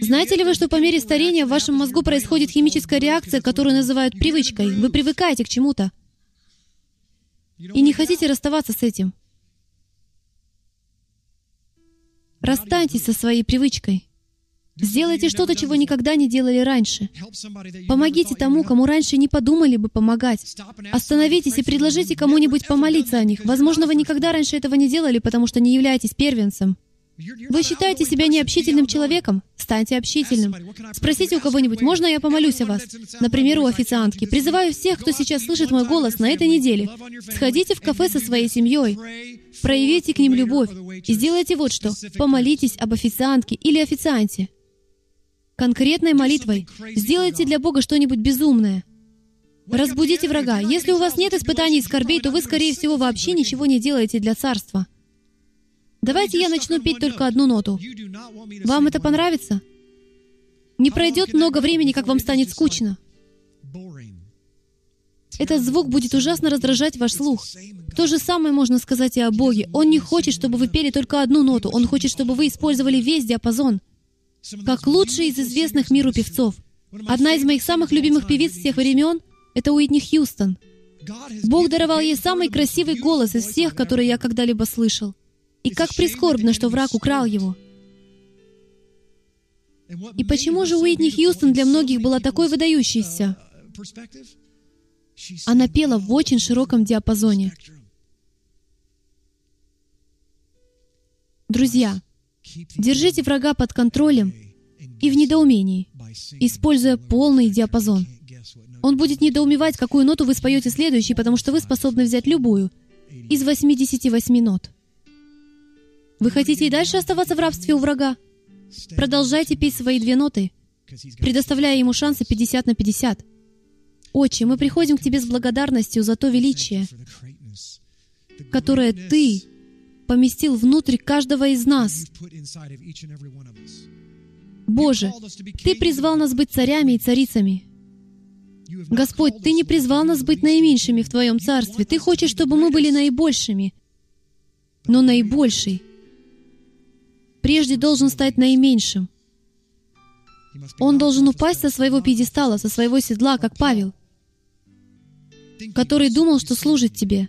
Знаете ли вы, что по мере старения в вашем мозгу происходит химическая реакция, которую называют привычкой? Вы привыкаете к чему-то. И не хотите расставаться с этим. Расстаньтесь со своей привычкой. Сделайте что-то, чего никогда не делали раньше. Помогите тому, кому раньше не подумали бы помогать. Остановитесь и предложите кому-нибудь помолиться о них. Возможно, вы никогда раньше этого не делали, потому что не являетесь первенцем. Вы считаете себя необщительным человеком? Станьте общительным. Спросите у кого-нибудь, можно я помолюсь о вас? Например, у официантки. Призываю всех, кто сейчас слышит мой голос на этой неделе. Сходите в кафе со своей семьей. Проявите к ним любовь. И сделайте вот что. Помолитесь об официантке или официанте конкретной молитвой. Сделайте для Бога что-нибудь безумное. Разбудите врага. Если у вас нет испытаний и скорбей, то вы, скорее всего, вообще ничего не делаете для царства. Давайте я начну петь только одну ноту. Вам это понравится? Не пройдет много времени, как вам станет скучно. Этот звук будет ужасно раздражать ваш слух. То же самое можно сказать и о Боге. Он не хочет, чтобы вы пели только одну ноту. Он хочет, чтобы вы использовали весь диапазон как лучший из известных миру певцов. Одна из моих самых любимых певиц всех времен — это Уитни Хьюстон. Бог даровал ей самый красивый голос из всех, которые я когда-либо слышал. И как прискорбно, что враг украл его. И почему же Уитни Хьюстон для многих была такой выдающейся? Она пела в очень широком диапазоне. Друзья, Держите врага под контролем и в недоумении, используя полный диапазон. Он будет недоумевать, какую ноту вы споете следующей, потому что вы способны взять любую из 88 нот. Вы хотите и дальше оставаться в рабстве у врага? Продолжайте петь свои две ноты, предоставляя ему шансы 50 на 50. Отче, мы приходим к Тебе с благодарностью за то величие, которое Ты поместил внутрь каждого из нас. Боже, Ты призвал нас быть царями и царицами. Господь, Ты не призвал нас быть наименьшими в Твоем Царстве. Ты хочешь, чтобы мы были наибольшими. Но наибольший прежде должен стать наименьшим. Он должен упасть со своего пьедестала, со своего седла, как Павел, который думал, что служит Тебе.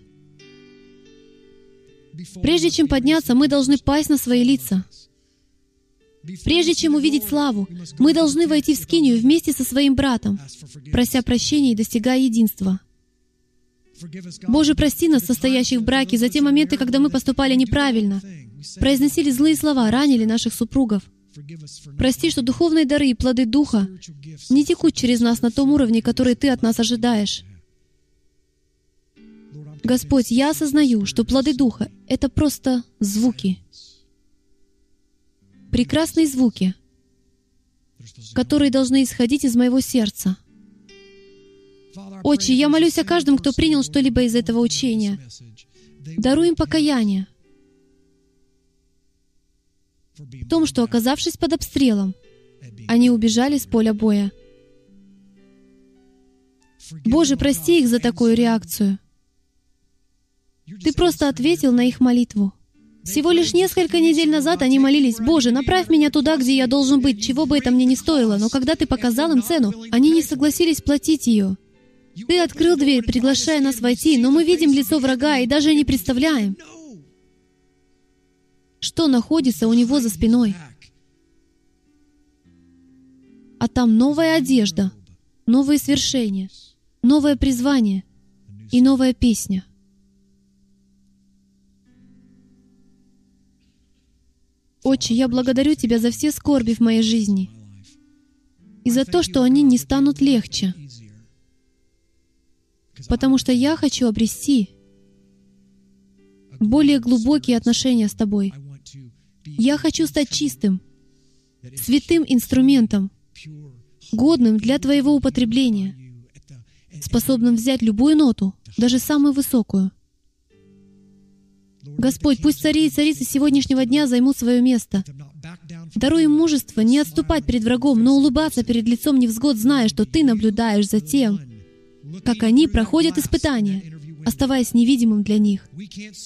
Прежде чем подняться, мы должны пасть на свои лица. Прежде чем увидеть славу, мы должны войти в скинию вместе со своим братом, прося прощения и достигая единства. Боже, прости нас, состоящих в браке, за те моменты, когда мы поступали неправильно, произносили злые слова, ранили наших супругов. Прости, что духовные дары и плоды Духа не текут через нас на том уровне, который Ты от нас ожидаешь. Господь, я осознаю, что плоды Духа — это просто звуки. Прекрасные звуки, которые должны исходить из моего сердца. Отче, я молюсь о каждом, кто принял что-либо из этого учения. Даруй им покаяние в том, что, оказавшись под обстрелом, они убежали с поля боя. Боже, прости их за такую реакцию. Ты просто ответил на их молитву. Всего лишь несколько недель назад они молились, «Боже, направь меня туда, где я должен быть, чего бы это мне не стоило». Но когда Ты показал им цену, они не согласились платить ее. Ты открыл дверь, приглашая нас войти, но мы видим лицо врага и даже не представляем, что находится у него за спиной. А там новая одежда, новые свершения, новое призвание и новая песня. Отче, я благодарю Тебя за все скорби в моей жизни и за то, что они не станут легче, потому что я хочу обрести более глубокие отношения с Тобой. Я хочу стать чистым, святым инструментом, годным для Твоего употребления, способным взять любую ноту, даже самую высокую. Господь, пусть цари и царицы сегодняшнего дня займут свое место. Даруй им мужество не отступать перед врагом, но улыбаться перед лицом невзгод, зная, что Ты наблюдаешь за тем, как они проходят испытания, оставаясь невидимым для них.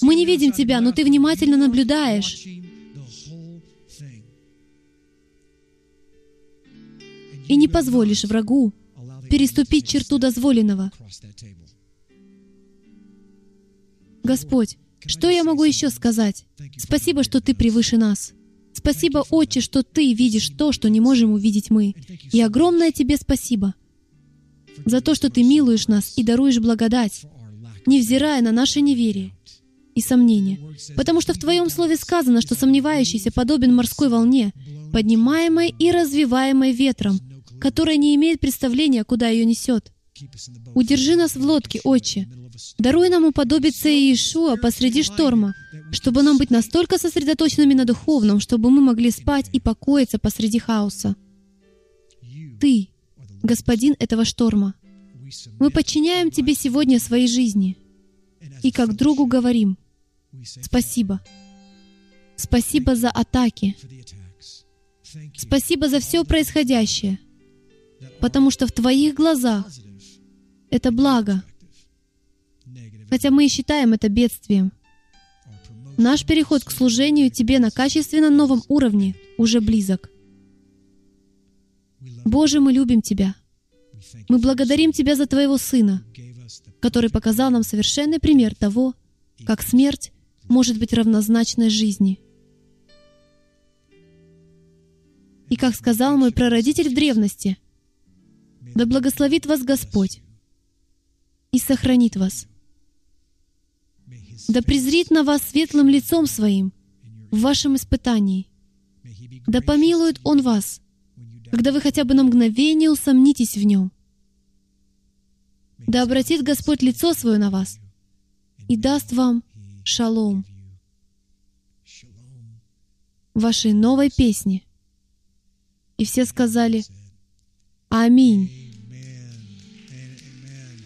Мы не видим Тебя, но Ты внимательно наблюдаешь. И не позволишь врагу переступить черту дозволенного. Господь, что я могу еще сказать? Спасибо, что Ты превыше нас. Спасибо, Отче, что Ты видишь то, что не можем увидеть мы. И огромное Тебе спасибо за то, что Ты милуешь нас и даруешь благодать, невзирая на наше неверие и сомнения. Потому что в Твоем Слове сказано, что сомневающийся подобен морской волне, поднимаемой и развиваемой ветром, которая не имеет представления, куда ее несет. Удержи нас в лодке, Отче. Даруй нам уподобиться Иешуа посреди шторма, чтобы нам быть настолько сосредоточенными на духовном, чтобы мы могли спать и покоиться посреди хаоса. Ты — Господин этого шторма. Мы подчиняем Тебе сегодня своей жизни и как другу говорим «Спасибо». Спасибо за атаки. Спасибо за все происходящее — потому что в Твоих глазах это благо, хотя мы и считаем это бедствием. Наш переход к служению Тебе на качественно новом уровне уже близок. Боже, мы любим Тебя. Мы благодарим Тебя за Твоего Сына, который показал нам совершенный пример того, как смерть может быть равнозначной жизни. И как сказал мой прародитель в древности — да благословит вас Господь и сохранит вас. Да презрит на вас светлым лицом своим в вашем испытании. Да помилует Он вас, когда вы хотя бы на мгновение усомнитесь в Нем. Да обратит Господь лицо свое на вас и даст вам шалом вашей новой песни. И все сказали «Аминь».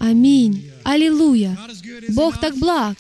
Аминь. Аллилуйя. Бог так благ.